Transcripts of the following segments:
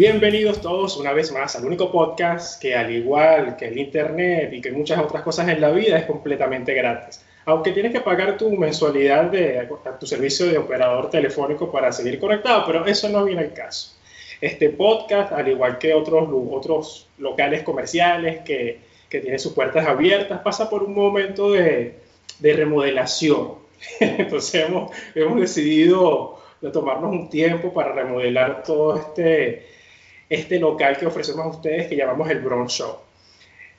Bienvenidos todos una vez más al único podcast que al igual que el Internet y que muchas otras cosas en la vida es completamente gratis. Aunque tienes que pagar tu mensualidad de tu servicio de operador telefónico para seguir conectado, pero eso no viene al caso. Este podcast, al igual que otros, otros locales comerciales que, que tienen sus puertas abiertas, pasa por un momento de, de remodelación. Entonces hemos, hemos decidido de tomarnos un tiempo para remodelar todo este este local que ofrecemos a ustedes que llamamos el Bronx Show.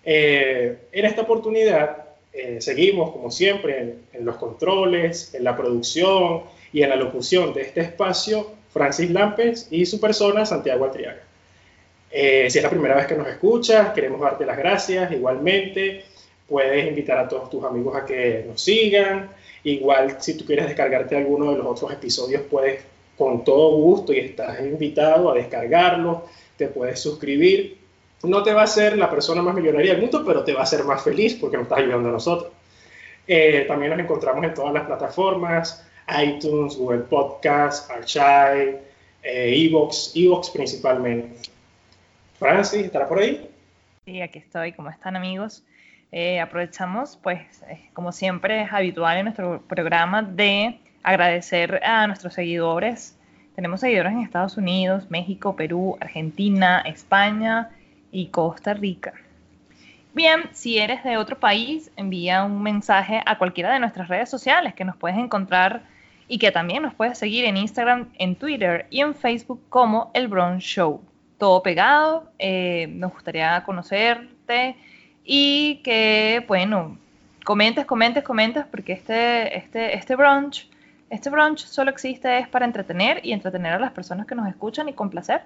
Eh, en esta oportunidad eh, seguimos, como siempre, en, los controles, en la producción y en la locución de este espacio, Francis Lampes y su persona, Santiago Atriaga. Eh, si es la primera vez que nos escuchas, queremos darte las gracias. Igualmente, puedes invitar a todos tus amigos a que nos sigan. Igual, si tú quieres descargarte alguno de los otros episodios, puedes con todo gusto y estás invitado a descargarlo te puedes suscribir. No te va a ser la persona más millonaria del mundo, pero te va a hacer más feliz porque nos estás ayudando a nosotros. Eh, también nos encontramos en todas las plataformas, iTunes, Google Podcast, Archive, eh, Evox, Evox principalmente. Francis, ¿estará por ahí? Sí, aquí estoy. ¿Cómo están amigos? Eh, aprovechamos, pues, eh, como siempre es habitual en nuestro programa, de agradecer a nuestros seguidores tenemos seguidores en Estados Unidos, México, Perú, Argentina, España y Costa Rica. Bien, si eres de otro país, envía un mensaje a cualquiera de nuestras redes sociales que nos puedes encontrar y que también nos puedes seguir en Instagram, en Twitter y en Facebook como El Bronx Show. Todo pegado, eh, nos gustaría conocerte y que, bueno, comentes, comentes, comentes, porque este, este, este brunch este brunch solo existe es para entretener y entretener a las personas que nos escuchan y complacer.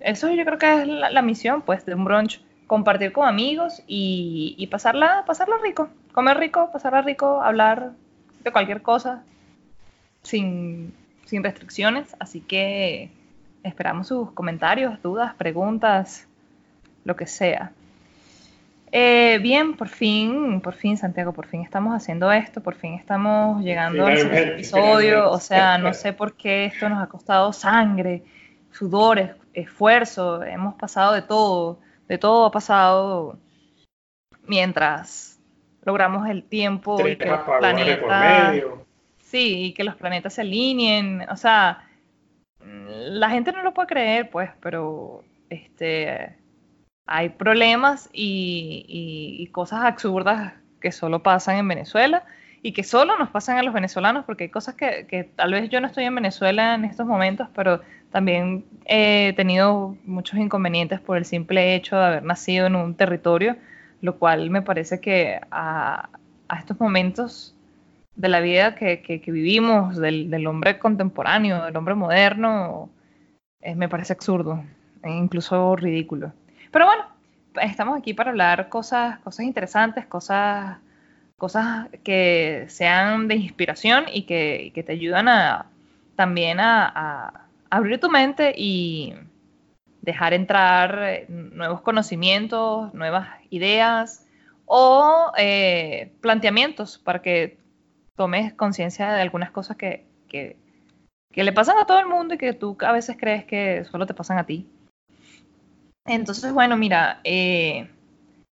Eso yo creo que es la, misión, pues, de un brunch, compartir con amigos y, pasarla, pasarla rico, comer rico, pasarla rico, hablar de cualquier cosa sin, sin restricciones. Así que esperamos sus comentarios, dudas, preguntas, lo que sea. Eh, bien, por fin, por fin, Santiago, por fin estamos haciendo esto, por fin estamos llegando al episodio. O sea, no sé por qué esto nos ha costado sangre, sudores, esfuerzo, hemos pasado de todo, de todo ha pasado mientras logramos el tiempo y que los planetas. Sí, y que los planetas se alineen. O sea, la gente no lo puede creer, pues, pero este hay problemas y, cosas absurdas que solo pasan en Venezuela y que solo nos pasan a los venezolanos, porque hay cosas que, tal vez yo no estoy en Venezuela en estos momentos, pero también he tenido muchos inconvenientes por el simple hecho de haber nacido en un territorio, lo cual me parece que a, estos momentos de la vida que, vivimos, del, hombre contemporáneo, del hombre moderno, eh, me parece absurdo, e incluso ridículo. Pero bueno, estamos aquí para hablar cosas, cosas interesantes, cosas, cosas que sean de inspiración y que, te ayudan a, también a, abrir tu mente y dejar entrar nuevos conocimientos, nuevas ideas o eh, planteamientos para que tomes conciencia de algunas cosas que, que, le pasan a todo el mundo y que tú a veces crees que solo te pasan a ti. Entonces, bueno, mira, eh,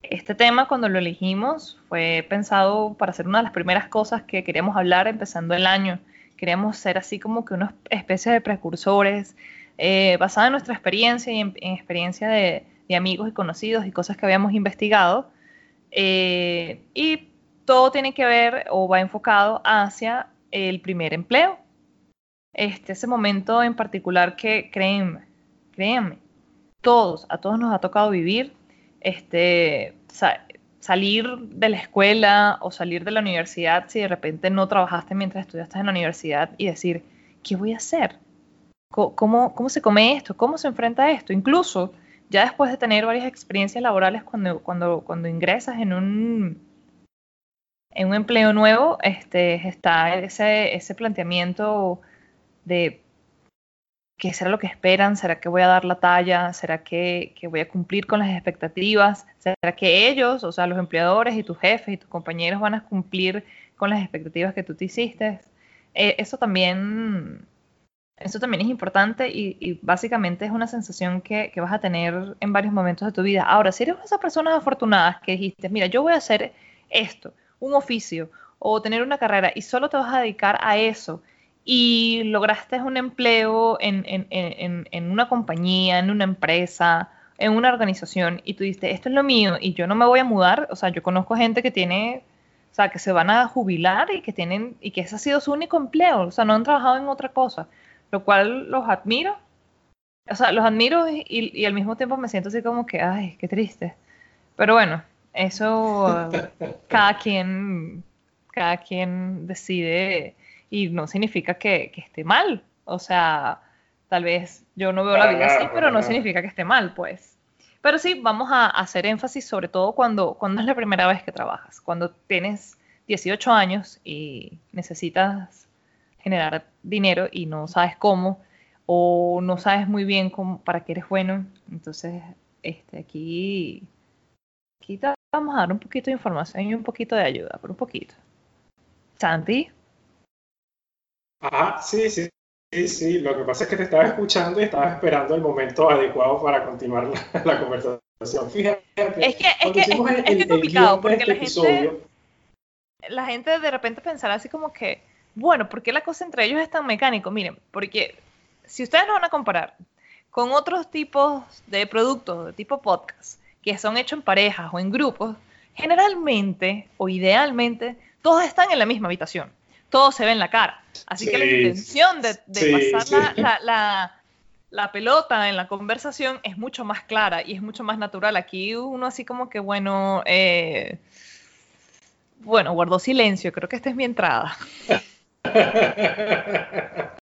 este tema cuando lo elegimos fue pensado para ser una de las primeras cosas que queríamos hablar empezando el año. Queríamos ser así como que una especie de precursores, eh, basada en nuestra experiencia y en, experiencia de, amigos y conocidos y cosas que habíamos investigado. Eh, y todo tiene que ver o va enfocado hacia el primer empleo. Este, ese momento en particular que créanme, créanme, todos, a todos nos ha tocado vivir, este, salir de la escuela o salir de la universidad si de repente no trabajaste mientras estudiaste en la universidad y decir, ¿qué voy a hacer? ¿Cómo, cómo se come esto? ¿Cómo se enfrenta esto? Incluso ya después de tener varias experiencias laborales, cuando, cuando, cuando ingresas en un, en un empleo nuevo, este, está ese, planteamiento de ¿qué será lo que esperan? ¿Será que voy a dar la talla? ¿Será que, voy a cumplir con las expectativas? ¿Será que ellos, o sea, los empleadores y tus jefes y tus compañeros van a cumplir con las expectativas que tú te hiciste? Eh, eso también... Eso también es importante y, básicamente es una sensación que, que, vas a tener en varios momentos de tu vida. Ahora, si eres una de esas personas afortunadas que dijiste, mira, yo voy a hacer esto, un oficio o tener una carrera y solo te vas a dedicar a eso y lograste un empleo en, una compañía, en una empresa, en una organización y tú dices, esto es lo mío y yo no me voy a mudar, o sea, yo conozco gente que tiene, o sea, que se van a jubilar y que tienen, y que ese ha sido su único empleo, o sea, no han trabajado en otra cosa, lo cual los admiro, o sea, los admiro y, y al mismo tiempo me siento así como que, ay, qué triste. Pero bueno, eso cada quien, cada quien decide y no significa que, esté mal. O sea, tal vez yo no veo la vida así, pero no significa que esté mal, pues. Pero sí, vamos a hacer énfasis sobre todo cuando, cuando es la primera vez que trabajas, cuando tienes 18 años y necesitas generar dinero y no sabes cómo o no sabes muy bien cómo, para qué eres bueno. Entonces, este, aquí, aquí vamos a dar un poquito de información y un poquito de ayuda, por un poquito. Santi. Ah, sí, sí, sí, sí. Lo que pasa es que te estaba escuchando y estaba esperando el momento adecuado para continuar la, conversación. Fíjate. Es que es, que, es, es complicado porque la este gente, la gente de repente pensará así como que, bueno, ¿por qué la cosa entre ellos es tan mecánico? Miren, porque si ustedes lo van a comparar con otros tipos de productos de tipo podcast que son hechos en parejas o en grupos, generalmente o idealmente todos están en la misma habitación todo se ve en la cara. Así que la intención de, pasar La, pelota en la conversación es mucho más clara y es mucho más natural. Aquí uno así como que, bueno, eh, bueno, guardo silencio, creo que esta es mi entrada.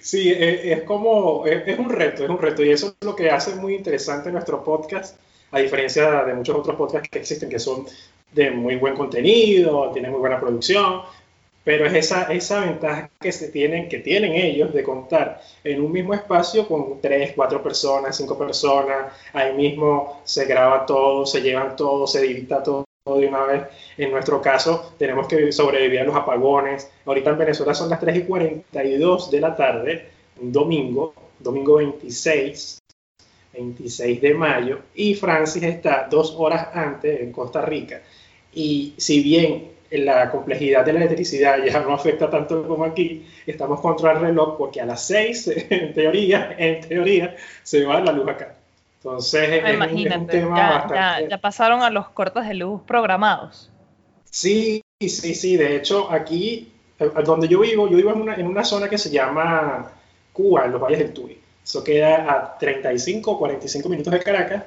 Sí, e, es, como, es, un reto, es un reto y eso es lo que hace muy interesante nuestro podcast, a diferencia de muchos otros podcasts que existen que son de muy buen contenido, tienen muy buena producción, pero es esa, esa ventaja que, se tienen, que tienen ellos de contar en un mismo espacio con tres, cuatro personas, cinco personas, ahí mismo se graba todo, se llevan todo, se edita todo de una vez. En nuestro caso, tenemos que sobrevivir a los apagones. Ahorita en Venezuela son las 3 y 42 de la tarde, un domingo, domingo 26, 26 de mayo, y Francis está dos horas antes en Costa Rica. Y si bien la complejidad de la electricidad ya no afecta tanto como aquí. Estamos contra el reloj porque a las 6, en teoría, en teoría, se va la luz acá. Entonces, Imagínate, ya, pasaron a los cortes de luz programados. Sí, sí, sí. De hecho, aquí, eh, donde yo vivo, yo vivo en una, en una zona que se llama Cuba, en los valles del Tuy. Eso queda a 35 o 45 minutos de Caracas.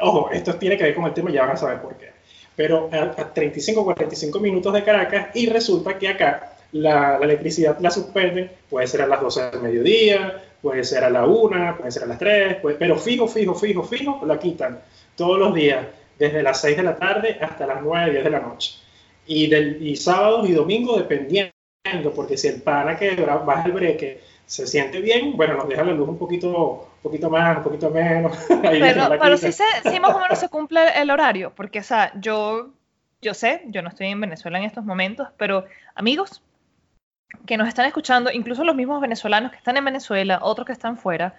Ojo, esto tiene que ver con el tema, ya van a saber por qué pero a, 35 45 minutos de Caracas y resulta que acá la, electricidad la suspenden, puede ser a las 12 del mediodía, puede ser a la 1, puede ser a las 3, pero fijo, fijo, fijo, fijo, la quitan todos los días, desde las 6 de la tarde hasta las 9, 10 de la noche. Y, del, y sábados y domingos dependiendo, porque si el pana que baja el breque se siente bien, bueno, nos deja la luz un poquito, un poquito más, un poquito menos. pero, pero sí, más o menos se cumple el horario, porque, o sea, yo, yo sé, yo no estoy en Venezuela en estos momentos, pero amigos que nos están escuchando, incluso los mismos venezolanos que están en Venezuela, otros que están fuera,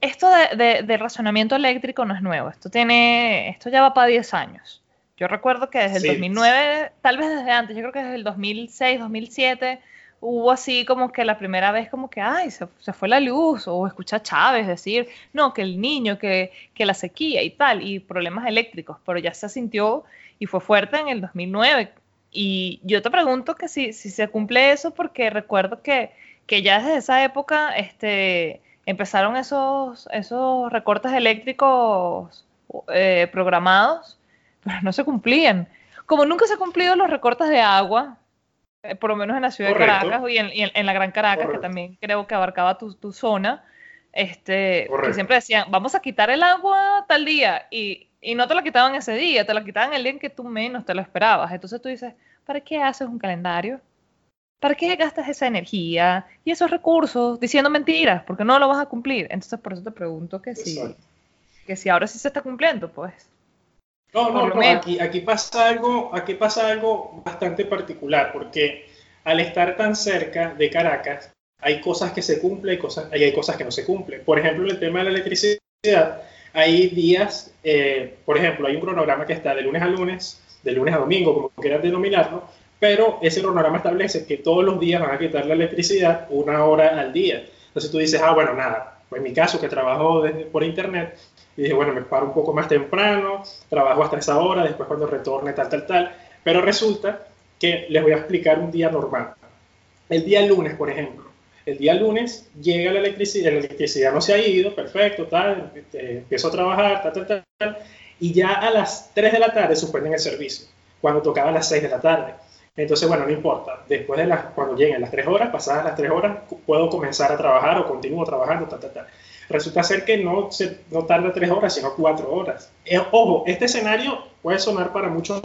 esto de, de, razonamiento eléctrico no es nuevo, esto tiene, esto ya va para 10 años. Yo recuerdo que desde el 2009, tal vez desde antes, yo creo que desde el 2006, 2007, hubo así como que la primera vez como que, ay, se, fue la luz, o escucha a Chávez decir, no, que el niño, que, que, la sequía y tal, y problemas eléctricos, pero ya se sintió y fue fuerte en el 2009. Y yo te pregunto que si, si se cumple eso, porque recuerdo que, que ya desde esa época este, empezaron esos, esos recortes eléctricos eh, programados, pero no se cumplían. Como nunca se han cumplido los recortes de agua, por lo menos en la ciudad de Caracas y en, la Gran Caracas, que también creo que abarcaba tu, zona, este, que siempre decían, vamos a quitar el agua tal día, y, no te la quitaban ese día, te la quitaban el día en que tú menos te lo esperabas. Entonces tú dices, ¿para qué haces un calendario? ¿para qué gastas esa energía y esos recursos diciendo mentiras? Porque no lo vas a cumplir. Entonces, por eso te pregunto que si, que si ahora sí se está cumpliendo, pues. No, no, no, aquí, aquí, pasa algo, aquí pasa algo bastante particular, porque al estar tan cerca de Caracas, hay cosas que se cumplen y, cosas, y hay cosas que no se cumplen. Por ejemplo, el tema de la electricidad, hay días, eh, por ejemplo, hay un cronograma que está de lunes a lunes, de lunes a domingo, como quieran denominarlo, pero ese cronograma establece que todos los días van a quitar la electricidad una hora al día. Entonces tú dices, ah, bueno, nada, pues en mi caso que trabajo por internet, y dije, bueno, me paro un poco más temprano, trabajo hasta esa hora, después cuando retorne, tal, tal, tal. Pero resulta que les voy a explicar un día normal. El día lunes, por ejemplo. El día lunes llega la electricidad, la electricidad no se ha ido, perfecto, tal, este, empiezo a trabajar, tal, tal, tal, y ya a las 3 de la tarde suspenden el servicio, cuando tocaba a las 6 de la tarde. Entonces, bueno, no importa. Después de las, cuando lleguen las 3 horas, pasadas las 3 horas, puedo comenzar a trabajar o continúo trabajando, tal, tal, tal resulta ser que no, se, no tarda tres horas, sino cuatro horas. Eh, ojo, este escenario puede sonar para muchos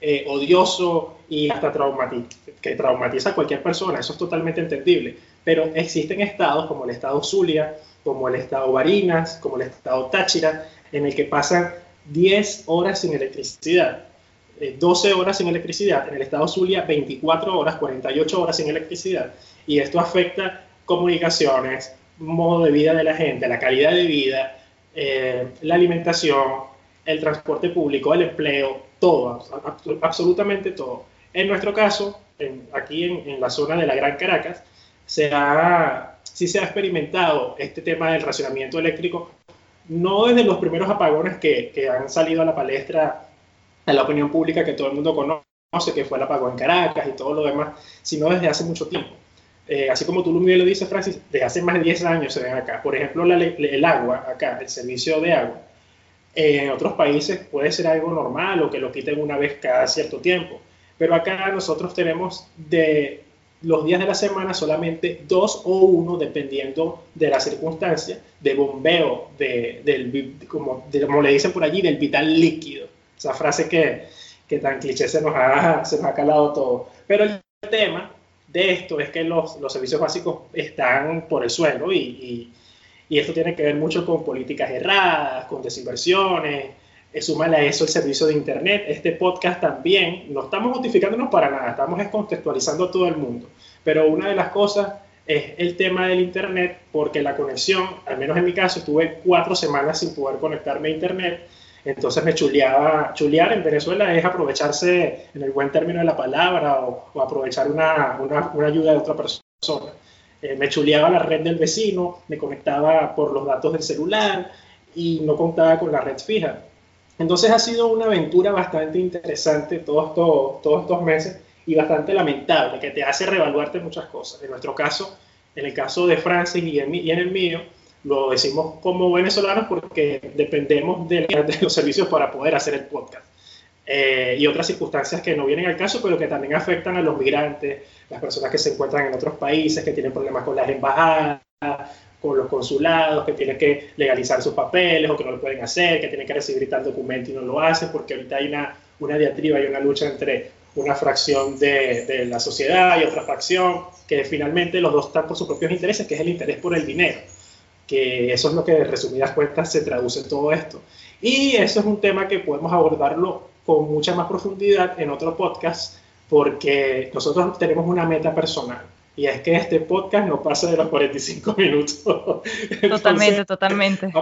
eh, odioso y hasta traumático, que traumatiza a cualquier persona, eso es totalmente entendible, pero existen estados como el estado Zulia, como el estado Barinas, como el estado Táchira, en el que pasan 10 horas sin electricidad. 12 eh, horas sin electricidad, en el estado Zulia 24 horas, 48 horas sin electricidad, y esto afecta comunicaciones, modo de vida de la gente, la calidad de vida, eh, la alimentación, el transporte público, el empleo, todo, absolutamente todo. En nuestro caso, aquí en, la zona de la Gran Caracas, se ha, sí se ha experimentado este tema del racionamiento eléctrico, no desde los primeros apagones que, que han salido a la palestra a la opinión pública que todo el mundo conoce, que fue el apagón en Caracas y todo lo demás, sino desde hace mucho tiempo. Eh, así como tú bien lo dices, Francis, desde hace más de 10 años se ven acá. Por ejemplo, el agua, acá, el servicio de agua. en otros países puede ser algo normal o que lo quiten una vez cada cierto tiempo. Pero acá nosotros tenemos de los días de la semana solamente dos o uno, dependiendo de la circunstancia, de bombeo, de, del, como, como le dicen por allí, del vital líquido. Esa frase que, que tan cliché se nos, ha, se nos ha calado todo. Pero el tema de esto es que los, los servicios básicos están por el suelo y, y, y, esto tiene que ver mucho con políticas erradas, con desinversiones. Eh, súmale a eso el servicio de Internet. Este podcast también, no estamos justificándonos para nada, estamos contextualizando a todo el mundo. Pero una de las cosas es el tema del Internet, porque la conexión, al menos en mi caso, estuve cuatro semanas sin poder conectarme a Internet entonces me chuleaba, chulear en Venezuela es aprovecharse en el buen término de la palabra o, aprovechar una, una, una, ayuda de otra persona. Eh, me chuleaba la red del vecino, me conectaba por los datos del celular y no contaba con la red fija. Entonces ha sido una aventura bastante interesante todos estos, todos estos meses y bastante lamentable, que te hace reevaluarte muchas cosas. En nuestro caso, en el caso de Francis y y en el mío, lo decimos como venezolanos porque dependemos de, los servicios para poder hacer el podcast. Eh, y otras circunstancias que no vienen al caso, pero que también afectan a los migrantes, las personas que se encuentran en otros países, que tienen problemas con las embajadas, con los consulados, que tienen que legalizar sus papeles o que no lo pueden hacer, que tienen que recibir tal documento y no lo hacen, porque ahorita hay una, una diatriba y una lucha entre una fracción de, de la sociedad y otra fracción, que finalmente los dos están por sus propios intereses, que es el interés por el dinero que eso es lo que de resumidas cuentas se traduce en todo esto. Y eso es un tema que podemos abordarlo con mucha más profundidad en otro podcast, porque nosotros tenemos una meta personal. Y es que este podcast no pasa de los 45 minutos. totalmente, totalmente.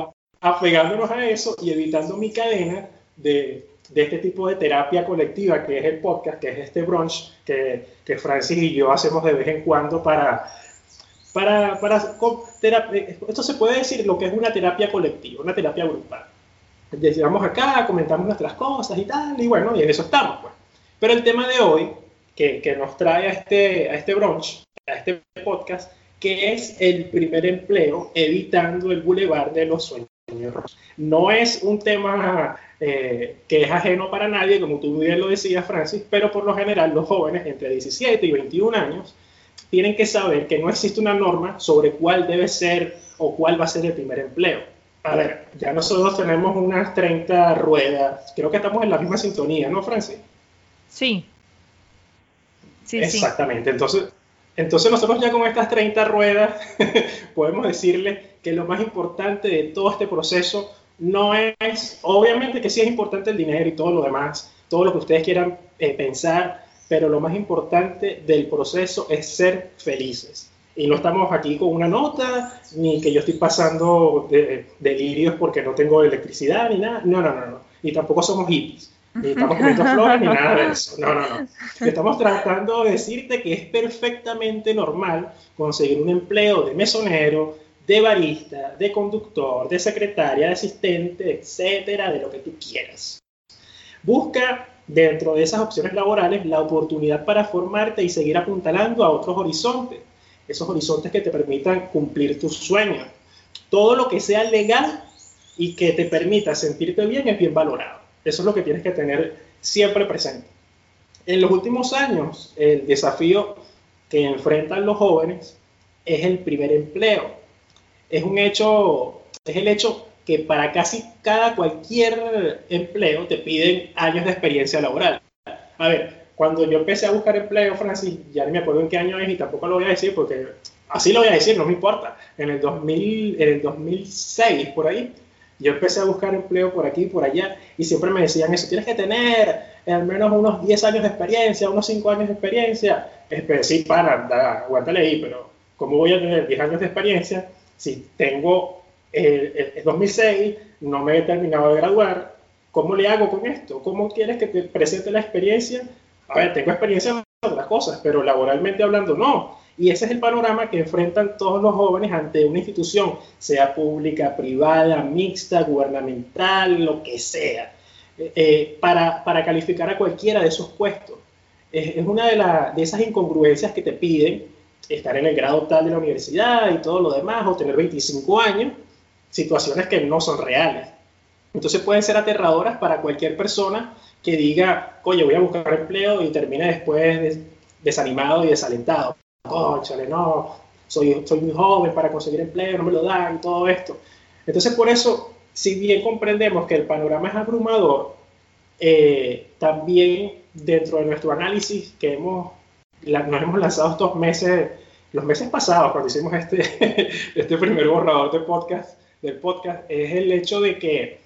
Apegándonos a eso y evitando mi cadena de, de, este tipo de terapia colectiva que es el podcast, que es este brunch que, que Francis y yo hacemos de vez en cuando para para, para terapia, esto se puede decir lo que es una terapia colectiva, una terapia grupal. Llegamos acá, comentamos nuestras cosas y tal, y bueno, y en eso estamos. Pues. Pero el tema de hoy, que, que nos trae a este, a este brunch, a este podcast, que es el primer empleo evitando el bulevar de los sueños. No es un tema eh, que es ajeno para nadie, como tú bien lo decías, Francis, pero por lo general los jóvenes entre 17 y 21 años tienen que saber que no existe una norma sobre cuál debe ser o cuál va a ser el primer empleo. A ver, ya nosotros tenemos unas 30 ruedas, creo que estamos en la misma sintonía, ¿no, Francis? Sí. sí Exactamente, entonces Entonces nosotros ya con estas 30 ruedas podemos decirle que lo más importante de todo este proceso no es, obviamente que sí es importante el dinero y todo lo demás, todo lo que ustedes quieran eh, pensar, pero lo más importante del proceso es ser felices. Y no estamos aquí con una nota, ni que yo estoy pasando delirios porque no tengo electricidad, ni nada. No, no, no, no. Y tampoco somos hippies. Ni estamos comiendo flores, ni nada de eso. No, no, no. Estamos tratando de decirte que es perfectamente normal conseguir un empleo de mesonero, de barista, de conductor, de secretaria, de asistente, etcétera, de lo que tú quieras. Busca dentro de esas opciones laborales la oportunidad para formarte y seguir apuntalando a otros horizontes esos horizontes que te permitan cumplir tus sueños. Todo lo que sea legal y que te permita sentirte bien es bien valorado. Eso es lo que tienes que tener siempre presente. En los últimos años, el desafío que enfrentan los jóvenes es el primer empleo. Es un hecho, es el hecho que para casi cada cualquier empleo te piden años de experiencia laboral. A ver, cuando yo empecé a buscar empleo, Francis, ya ni me acuerdo en qué año es y tampoco lo voy a decir porque así lo voy a decir, no me importa. En el, 2000, en el 2006, por ahí, yo empecé a buscar empleo por aquí y por allá y siempre me decían eso, tienes que tener al menos unos 10 años de experiencia, unos 5 años de experiencia. Sí, para, da, aguántale ahí, pero ¿cómo voy a tener 10 años de experiencia si tengo el, el 2006, no me he terminado de graduar? ¿Cómo le hago con esto? ¿Cómo quieres que te presente la experiencia a ver, tengo experiencia en otras cosas, pero laboralmente hablando no. Y ese es el panorama que enfrentan todos los jóvenes ante una institución, sea pública, privada, mixta, gubernamental, lo que sea, eh, eh, para, para, calificar a cualquiera de esos puestos. Es, es una de, la, de esas incongruencias que te piden estar en el grado tal de la universidad y todo lo demás, o tener 25 años, situaciones que no son reales. Entonces pueden ser aterradoras para cualquier persona que diga, oye, voy a buscar empleo y termine después desanimado y desalentado. Cóchale, no, soy, soy muy joven para conseguir empleo, no me lo dan, todo esto. Entonces, por eso, si bien comprendemos que el panorama es abrumador, eh, también dentro de nuestro análisis que hemos, nos hemos lanzado estos meses, los meses pasados, cuando hicimos este, este primer borrador de podcast, del podcast, es el hecho de que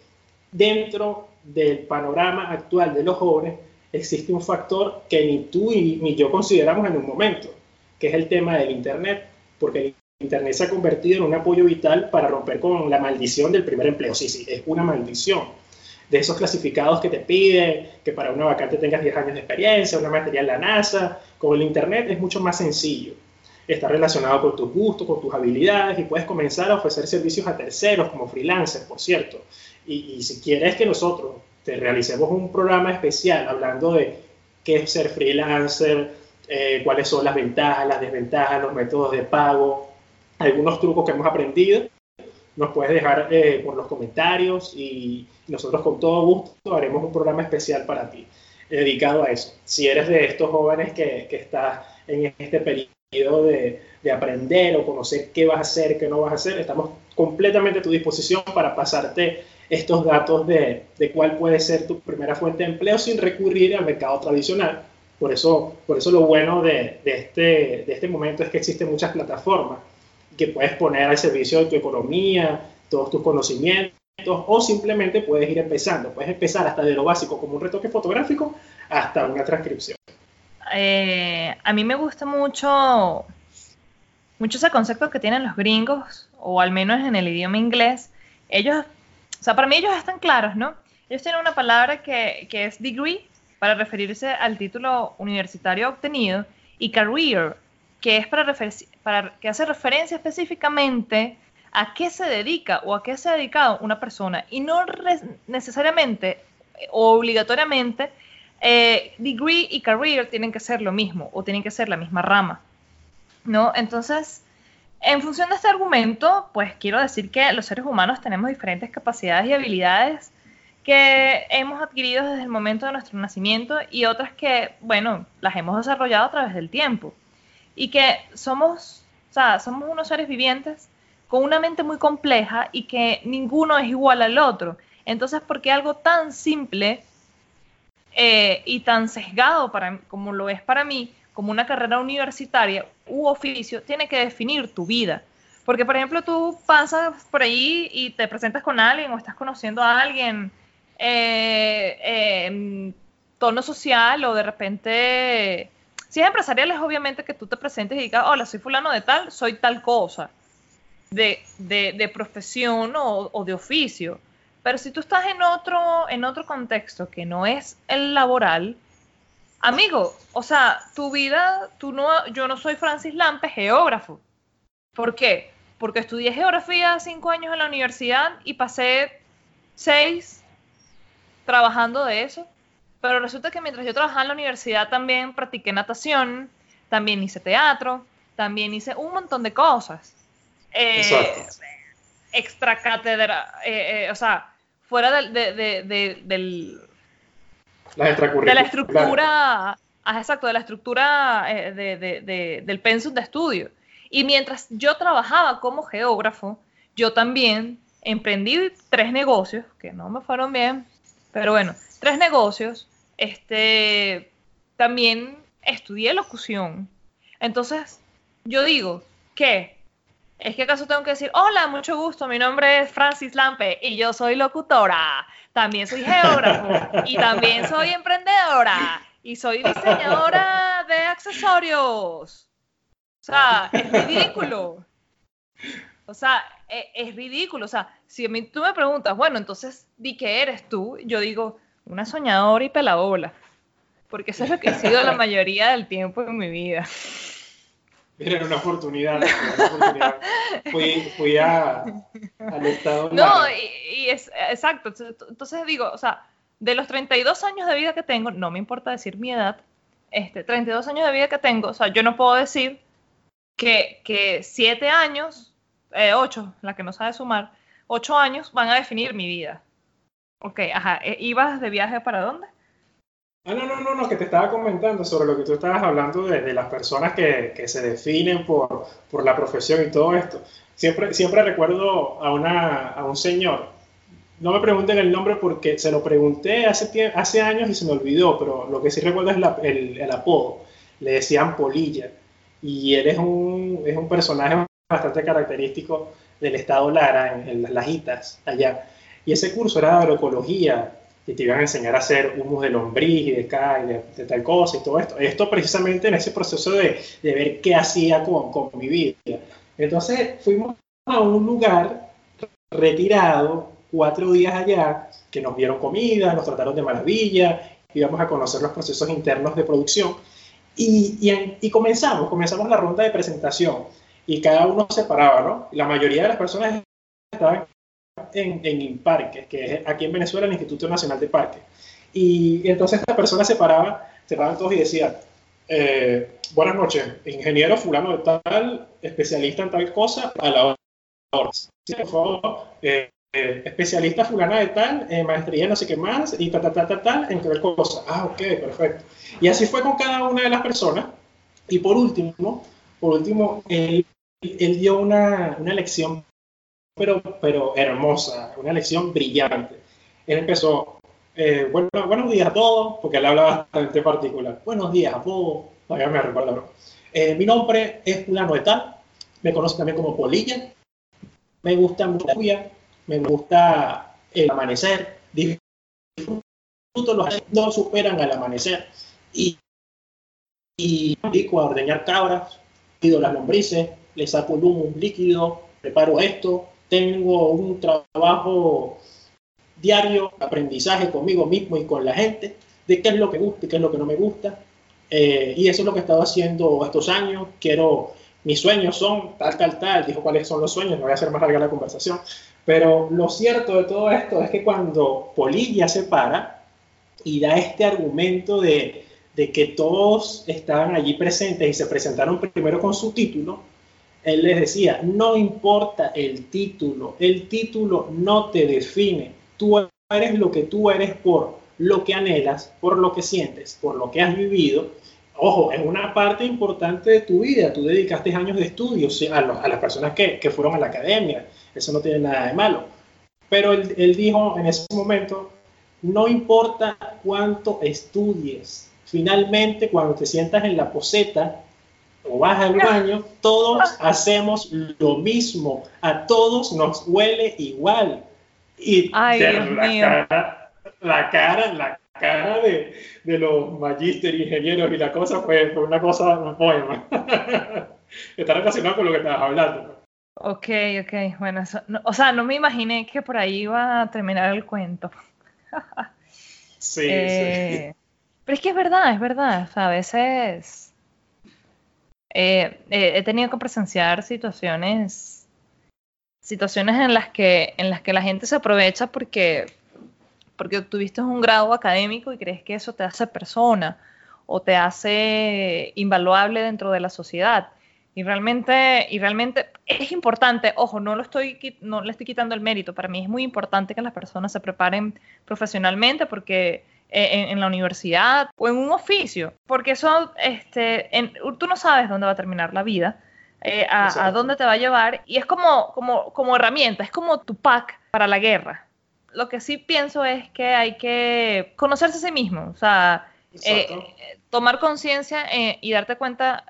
dentro del panorama actual de los jóvenes, existe un factor que ni tú ni yo consideramos en un momento, que es el tema del Internet, porque el Internet se ha convertido en un apoyo vital para romper con la maldición del primer empleo. Sí, sí, es una maldición. De esos clasificados que te piden, que para una vacante tengas 10 años de experiencia, una materia en la NASA, con el Internet es mucho más sencillo. Está relacionado con tus gustos, con tus habilidades y puedes comenzar a ofrecer servicios a terceros como freelancer, por cierto. Y, si quieres que nosotros te realicemos un programa especial hablando de qué es ser freelancer, eh, cuáles son las ventajas, las desventajas, los métodos de pago, algunos trucos que hemos aprendido, nos puedes dejar eh, por los comentarios y nosotros con todo gusto haremos un programa especial para ti dedicado a eso. Si eres de estos jóvenes que, que estás en este periodo de, de, aprender o conocer qué vas a hacer, qué no vas a hacer, estamos completamente a tu disposición para pasarte estos datos de, de, cuál puede ser tu primera fuente de empleo sin recurrir al mercado tradicional. Por eso, por eso lo bueno de, de, este, de este momento es que existen muchas plataformas que puedes poner al servicio de tu economía, todos tus conocimientos, o simplemente puedes ir empezando. Puedes empezar hasta de lo básico, como un retoque fotográfico, hasta una transcripción. Eh, a mí me gusta mucho, mucho ese concepto que tienen los gringos, o al menos en el idioma inglés. Ellos o sea, para mí ellos están claros, ¿no? Ellos tienen una palabra que, que es degree para referirse al título universitario obtenido y career, que es para, para que hace referencia específicamente a qué se dedica o a qué se ha dedicado una persona y no necesariamente o obligatoriamente eh, degree y career tienen que ser lo mismo o tienen que ser la misma rama, ¿no? Entonces, en función de este argumento, pues quiero decir que los seres humanos tenemos diferentes capacidades y habilidades que hemos adquirido desde el momento de nuestro nacimiento y otras que, bueno, las hemos desarrollado a través del tiempo. Y que somos, o sea, somos unos seres vivientes con una mente muy compleja y que ninguno es igual al otro. Entonces, ¿por qué algo tan simple eh, y tan sesgado para, como lo es para mí, como una carrera universitaria u oficio, tiene que definir tu vida. Porque, por ejemplo, tú pasas por ahí y te presentas con alguien o estás conociendo a alguien eh, tono social o de repente, si es empresarial, es obviamente que tú te presentes y digas, hola, soy fulano de tal, soy tal cosa, de, de, profesión o, de oficio. Pero si tú estás en otro, en otro contexto que no es el laboral, amigo, o sea, tu vida, tú no, yo no soy Francis Lampe, geógrafo. ¿Por qué? Porque estudié geografía cinco años en la universidad y pasé seis trabajando de eso. Pero resulta que mientras yo trabajaba en la universidad también practiqué natación, también hice teatro, también hice un montón de cosas. Eh, extra cátedra, eh, eh, o sea, fuera del, del de la estructura, ah, exacto, de la estructura eh, de, del pensum de estudio. Y mientras yo trabajaba como geógrafo, yo también emprendí tres negocios, que no me fueron bien, pero bueno, tres negocios. Este, también estudié locución. Entonces, yo digo que es que acaso tengo que decir, hola, mucho gusto, mi nombre es Francis Lampe y yo soy locutora también soy geógrafo y también soy emprendedora y soy diseñadora de accesorios. O sea, es ridículo. O sea, es, es, ridículo. O sea, si a mí tú me preguntas, bueno, entonces di que eres tú, yo digo, una soñadora y pelabola. Porque eso es lo que he sido la mayoría del tiempo en mi vida. Era una oportunidad. Fui, fui a, al estado. No, y, es exacto. Entonces digo, o sea, de los 32 años de vida que tengo, no me importa decir mi edad, este, 32 años de vida que tengo, o sea, yo no puedo decir que, que 7 años, eh, 8, la que no sabe sumar, 8 años van a definir mi vida. Ok, ajá, eh, ¿ibas de viaje para dónde? Ah, no, no, no, no, que te estaba comentando sobre lo que tú estabas hablando de, de las personas que, que, se definen por, por, la profesión y todo esto. Siempre, siempre recuerdo a, una, a un señor, no me pregunten el nombre porque se lo pregunté hace, hace años y se me olvidó, pero lo que sí recuerdo es la, el, el, apodo. Le decían Polilla. Y él es un, es un personaje bastante característico del estado Lara, en, en las Lajitas, allá. Y ese curso era de agroecología, que te iban a enseñar a hacer humus de lombriz y de, de, tal cosa y todo esto. Esto precisamente en ese proceso de, de ver qué hacía con, con, mi vida. Entonces fuimos a un lugar retirado, cuatro días allá, que nos dieron comida, nos trataron de maravilla, íbamos a conocer los procesos internos de producción. Y, y, y comenzamos, comenzamos la ronda de presentación y cada uno se paraba, ¿no? La mayoría de las personas estaban en, en parque que es aquí en Venezuela el Instituto Nacional de Parques. Y, entonces esta persona se paraba, se paraban todos y decía, eh, buenas noches, ingeniero fulano de tal, especialista en tal cosa, a la hora. Sí, por favor, eh, eh, especialista fulana de tal, maestría no sé qué más, y tal, tal, tal, tal, tal, en tal cosa. Ah, ok, perfecto. Y así fue con cada una de las personas. Y por último, por último, él, él dio una, una lección pero, pero hermosa, una lección brillante. Él empezó, eh, bueno, buenos días a todos, porque él habla bastante particular. Buenos días a todos, todavía me recuerdo. Eh, mi nombre es Fulano de Tal, me conoce también como Polilla, me gusta mucho la lluvia, me gusta el amanecer, disfruto los no superan al amanecer y, y dedico a ordeñar cabras, pido las lombrices, le saco el humo líquido, preparo esto, tengo un trabajo diario, aprendizaje conmigo mismo y con la gente, de qué es lo que gusta y qué es lo que no me gusta. Eh, y eso es lo que he estado haciendo estos años. Quiero, mis sueños son tal, tal, tal. Dijo cuáles son los sueños, no voy a hacer más larga la conversación. Pero lo cierto de todo esto es que cuando Polilla se para y da este argumento de, de que todos estaban allí presentes y se presentaron primero con su título, él les decía, no importa el título, el título no te define, tú eres lo que tú eres por lo que anhelas, por lo que sientes, por lo que has vivido. Ojo, es una parte importante de tu vida, tú dedicaste años de estudio a, a las personas que, que, fueron a la academia, eso no tiene nada de malo. Pero él dijo en ese momento, no importa cuánto estudies, finalmente cuando te sientas en la poseta o vas al baño, todos hacemos lo mismo, a todos nos huele igual. Y Ay, de Dios la, mío. Cara, la cara, la cara de, de los magíster ingenieros y la cosa fue, fue una cosa, poema. Está relacionado con lo que estabas hablando. Ok, ok, bueno, eso- no- o sea, no me imaginé que por ahí iba a terminar el cuento. Sí, sí. Eh, Pero es que es verdad, es verdad. O sea, a veces eh, eh, he tenido que presenciar situaciones, situaciones en las que, en las que la gente se aprovecha porque, porque obtuviste un grado académico y crees que eso te hace persona o te hace invaluable dentro de la sociedad. Y realmente, y realmente es importante, ojo, no, lo estoy, no le estoy quitando el mérito, para mí es muy importante que las personas se preparen profesionalmente porque en, en la universidad o en un oficio, porque eso, este, en- tú no sabes dónde va a terminar la vida, eh, a, dónde te va a llevar, y es como, como, como herramienta, es como tu pack para la guerra. Lo que sí pienso es que hay que conocerse a sí mismo, o sea, eh, eh, tomar conciencia eh, y darte cuenta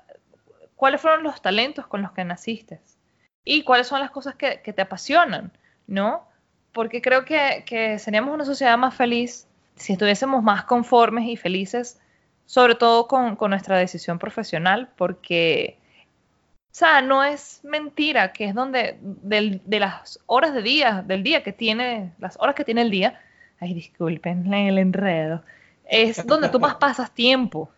cuáles fueron los talentos con los que naciste y cuáles son las cosas que, que te apasionan, ¿no? Porque creo que, que seríamos una sociedad más feliz si estuviésemos más conformes y felices, sobre todo con, con nuestra decisión profesional, porque, o sea, no es mentira que es donde, del- de las horas de día, del día que tiene, las horas que tiene el día, ay, disculpen el enredo, es donde tú más pasas tiempo,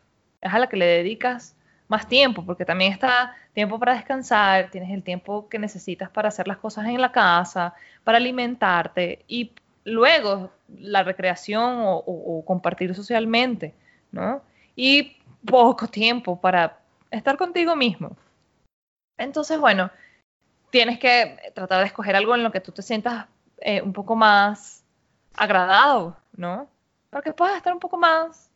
es a la que le dedicas más tiempo, porque también está tiempo para descansar, tienes el tiempo que necesitas para hacer las cosas en la casa, para alimentarte y luego la recreación o, compartir socialmente, ¿no? Y poco tiempo para estar contigo mismo. Entonces, bueno, tienes que tratar de escoger algo en lo que tú te sientas eh, un poco más agradado, ¿no? Para que puedas estar un poco más,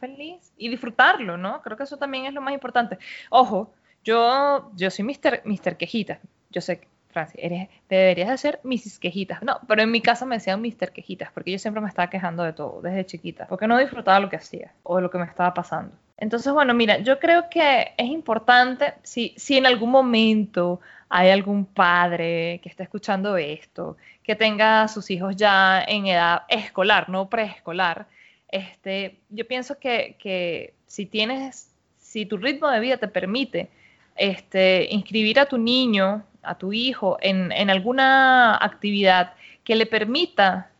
feliz y disfrutarlo, ¿no? Creo que eso también es lo más importante. Ojo, yo, yo soy Mr. Mr. Quejitas. Yo sé, que, Francis, eres, deberías de ser Mrs. Quejitas. No, pero en mi casa me decían Mr. Quejitas porque yo siempre me estaba quejando de todo desde chiquita, porque no disfrutaba lo que hacía o lo que me estaba pasando. Entonces, bueno, mira, yo creo que es importante, si, si en algún momento hay algún padre que esté escuchando esto, que tenga a sus hijos ya en edad escolar, no preescolar, este, yo pienso que, que si tienes, si tu ritmo de vida te permite este, inscribir a tu niño, a tu hijo, en, en alguna actividad que le permita,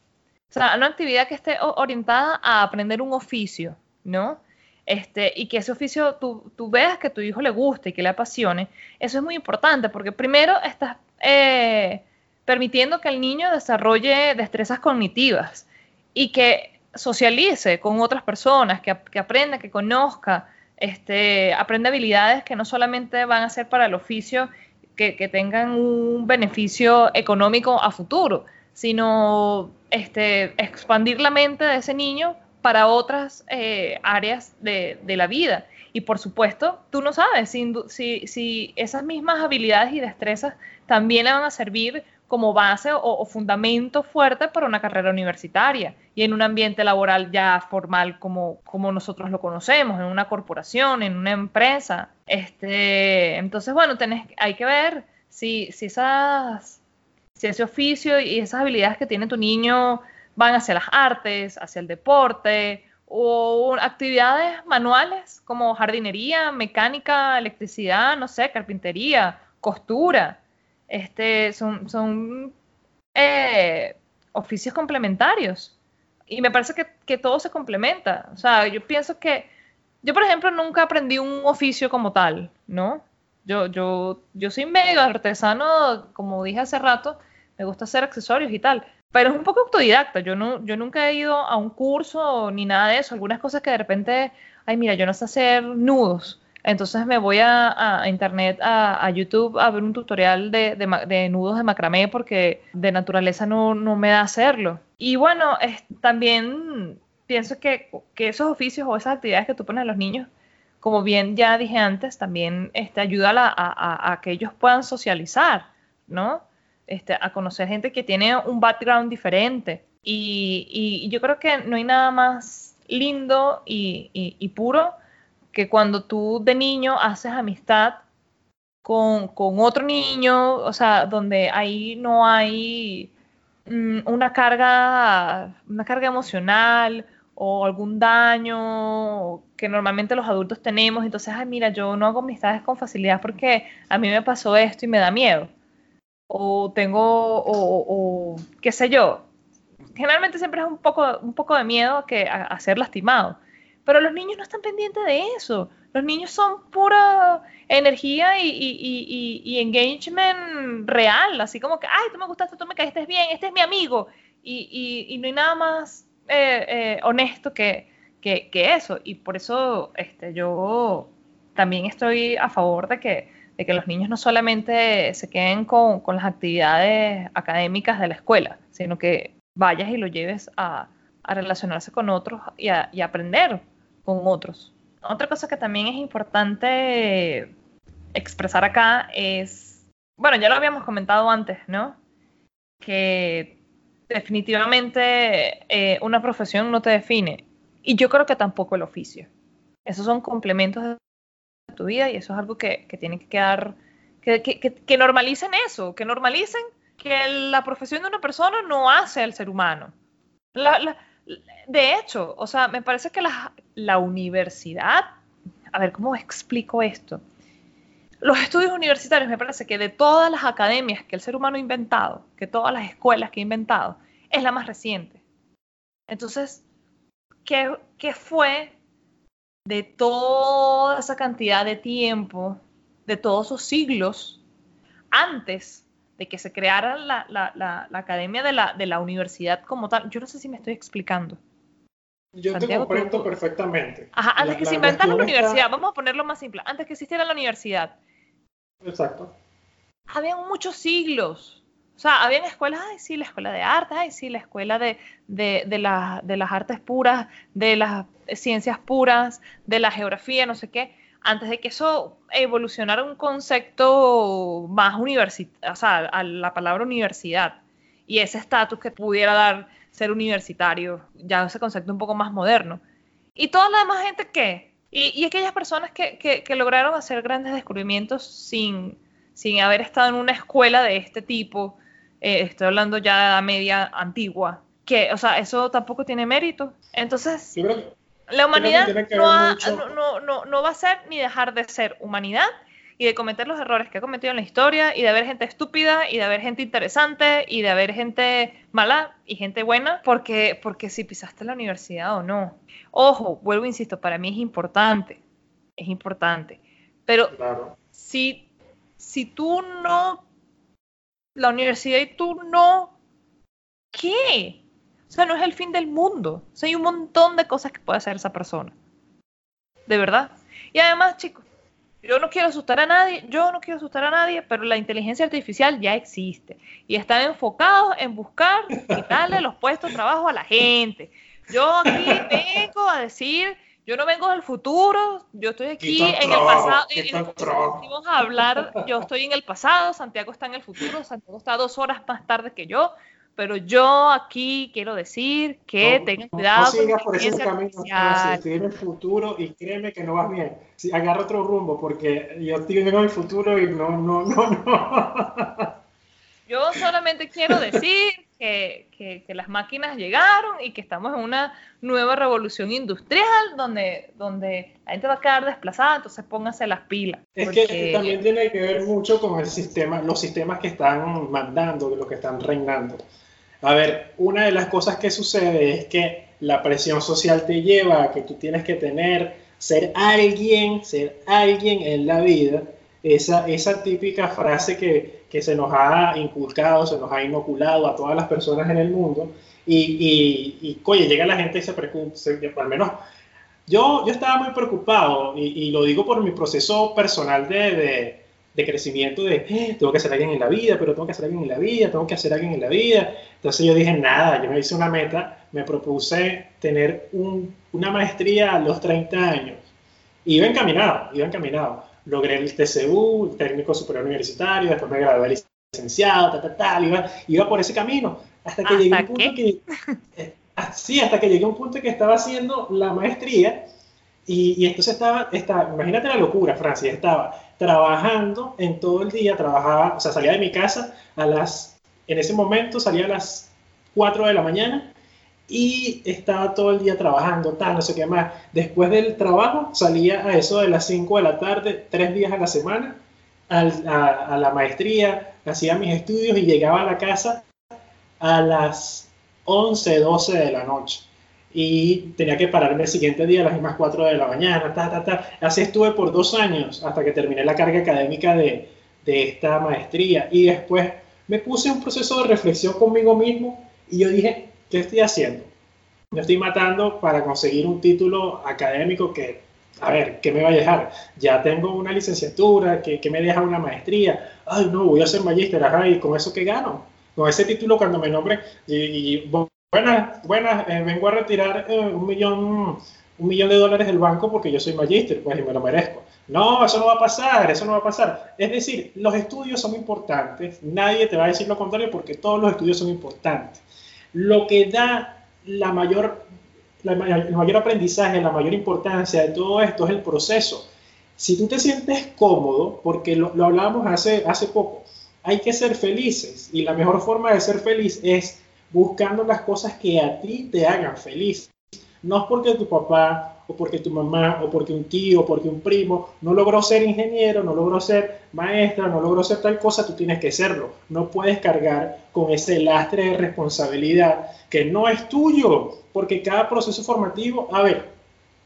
o sea, una actividad que esté orientada a aprender un oficio, ¿no? Este, y que ese oficio tú, tú veas que tu hijo le guste y que le apasione, eso es muy importante porque primero estás eh, permitiendo que el niño desarrolle destrezas cognitivas y que socialice con otras personas, que, que aprenda, que conozca, este, aprende habilidades que no solamente van a ser para el oficio, que, tengan un beneficio económico a futuro, sino este, expandir la mente de ese niño para otras eh, áreas de, de la vida. Y por supuesto, tú no sabes si, si, si esas mismas habilidades y destrezas también le van a servir como base o, fundamento fuerte para una carrera universitaria y en un ambiente laboral ya formal como, como nosotros lo conocemos, en una corporación, en una empresa. Este, entonces, bueno, tenés, hay que ver si, si, esas, si ese oficio y esas habilidades que tiene tu niño van hacia las artes, hacia el deporte o actividades manuales como jardinería, mecánica, electricidad, no sé, carpintería, costura. Este, son son eh, oficios complementarios. Y me parece que, que, todo se complementa. O sea, yo pienso que, yo por ejemplo nunca aprendí un oficio como tal, ¿no? Yo, yo, yo soy medio artesano, como dije hace rato, me gusta hacer accesorios y tal, pero es un poco autodidacta. Yo, no, yo nunca he ido a un curso ni nada de eso. Algunas cosas que de repente, ay, mira, yo no sé hacer nudos. Entonces me voy a, internet, a, YouTube, a ver un tutorial de, nudos de macramé porque de naturaleza no, me da hacerlo. Y bueno, es, también pienso que, que, esos oficios o esas actividades que tú pones a los niños, como bien ya dije antes, también este, ayuda a, que ellos puedan socializar, ¿no? Este, a conocer gente que tiene un background diferente. Y yo creo que no hay nada más lindo y, puro que cuando tú de niño haces amistad con, otro niño, o sea, donde ahí no hay mm, una carga, una carga emocional o algún daño que normalmente los adultos tenemos, entonces, ay, mira, yo no hago amistades con facilidad porque a mí me pasó esto y me da miedo. O tengo, o, qué sé yo. Generalmente siempre es un poco, un poco de miedo que a ser lastimado. Pero los niños no están pendientes de eso. Los niños son pura energía y, engagement real, así como que, ay, tú me gustaste, tú me caíste bien, este es mi amigo. Y, no hay nada más eh, eh, honesto que, eso. Y por eso este, yo también estoy a favor de que, de que los niños no solamente se queden con, las actividades académicas de la escuela, sino que vayas y lo lleves a, relacionarse con otros y a aprender con otros. Otra cosa que también es importante expresar acá es, bueno, ya lo habíamos comentado antes, ¿no? Que definitivamente eh, una profesión no te define. Y yo creo que tampoco el oficio. Esos son complementos de tu vida y eso es algo que, tiene que quedar, que, normalicen eso, que normalicen que la profesión de una persona no hace al ser humano. La, de hecho, o sea, me parece que la, universidad, a ver, ¿cómo explico esto? Los estudios universitarios me parece que de todas las academias que el ser humano ha inventado, que todas las escuelas que ha inventado, es la más reciente. Entonces, ¿qué, fue de toda esa cantidad de tiempo, de todos esos siglos, antes de que se creara la, academia de la, de la, universidad como tal. Yo no sé si me estoy explicando. Yo te comprendo perfectamente. Ajá, antes que se inventara la universidad, vamos a ponerlo más simple, antes que existiera la universidad. Exacto. Habían muchos siglos. O sea, habían escuelas, ay, sí, la escuela de arte, ay, sí, la escuela de, de, de, de las artes puras, de las ciencias puras, de la geografía, no sé qué antes de que eso evolucionara un concepto más universitario, o sea, a la palabra universidad y ese estatus que pudiera dar ser universitario, ya ese concepto un poco más moderno. Y toda la demás gente ¿qué? y, aquellas personas que, que, lograron hacer grandes descubrimientos sin, sin haber estado en una escuela de este tipo, eh, estoy hablando ya de la media antigua, que, o sea, eso tampoco tiene mérito. Entonces, la humanidad no, va a ser ni dejar de ser humanidad y de cometer los errores que ha cometido en la historia y de haber gente estúpida y de haber gente interesante y de haber gente mala y gente buena porque, porque si pisaste la universidad o no. Ojo, vuelvo, insisto, para mí es importante, es importante. Pero si, si tú no, la universidad y tú no, ¿qué? O sea, no es el fin del mundo. O sea, hay un montón de cosas que puede hacer esa persona. De verdad. Y además, chicos, yo no quiero asustar a nadie, yo no quiero asustar a nadie, pero la inteligencia artificial ya existe. Y están enfocados en buscar quitarle los puestos de trabajo a la gente. Yo aquí vengo a decir, yo no vengo del futuro, yo estoy aquí en el pasado. vamos a hablar, yo estoy en el pasado, Santiago está en el futuro, Santiago está dos horas más tarde que yo pero yo aquí quiero decir que tengan cuidado. No, sigas por ese camino, estoy en el futuro y créeme que no vas bien. Si agarra otro rumbo porque yo estoy en el futuro y no, no, no, no. Yo solamente quiero decir que, que, que, las máquinas llegaron y que estamos en una nueva revolución industrial donde, donde la gente va a quedar desplazada, entonces pónganse las pilas. Es que también tiene que ver mucho con el sistema, los sistemas que están mandando, los que están reinando. A ver, una de las cosas que sucede es que la presión social te lleva a que tú tienes que tener, ser alguien, ser alguien en la vida. Esa, esa típica frase que, que se nos ha inculcado, se nos ha inoculado a todas las personas en el mundo. Y, y, oye, llega la gente y se preocupa, al menos yo, yo estaba muy preocupado y, y, lo digo por mi proceso personal de crecimiento de eh, tengo que ser alguien en la vida, pero tengo que ser alguien en la vida, tengo que hacer alguien en la vida. Entonces yo dije, nada, yo me hice una meta, me propuse tener una maestría a los 30 años. Iba encaminado, iba encaminado. Logré el TCU, el técnico superior universitario, después me gradué licenciado, tal, tal, tal, iba, iba por ese camino. Hasta que llegué a un punto que... Eh, sí, hasta que llegué a un punto que estaba haciendo la maestría y, y entonces estaba, estaba, imagínate la locura, Francia, estaba trabajando en todo el día, trabajaba, o sea, salía de mi casa a las, en ese momento salía a las 4 de la mañana y estaba todo el día trabajando, tal, no sé qué más. Después del trabajo salía a eso de las 5 de la tarde, tres días a la semana, a, a, la maestría, hacía mis estudios y llegaba a la casa a las 11, 12 de la noche. Y tenía que pararme el siguiente día a las mismas 4 de la mañana, ta, ta, ta. Así estuve por dos años hasta que terminé la carga académica de, de esta maestría. Y después me puse un proceso de reflexión conmigo mismo y yo dije, ¿qué estoy haciendo? Me estoy matando para conseguir un título académico que, a ver, ¿qué me va a dejar? Ya tengo una licenciatura, ¿qué, me deja una maestría? Ay, no, voy a ser magíster, ajá, ¿y con eso qué gano? Con ese título cuando me nombre, y, buenas, buenas, eh, vengo a retirar eh, un millón un millón de dólares del banco porque yo soy magíster, pues y me lo merezco. No, eso no va a pasar, eso no va a pasar. Es decir, los estudios son importantes, nadie te va a decir lo contrario porque todos los estudios son importantes lo que da la mayor, el mayor aprendizaje, la mayor importancia de todo esto es el proceso. Si tú te sientes cómodo, porque lo, lo hablábamos hace, hace poco, hay que ser felices y la mejor forma de ser feliz es buscando las cosas que a ti te hagan feliz. No es porque tu papá o porque tu mamá, o porque un tío, o porque un primo no logró ser ingeniero, no logró ser maestra, no logró ser tal cosa, tú tienes que serlo. No puedes cargar con ese lastre de responsabilidad que no es tuyo, porque cada proceso formativo, a ver,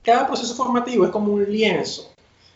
cada proceso formativo es como un lienzo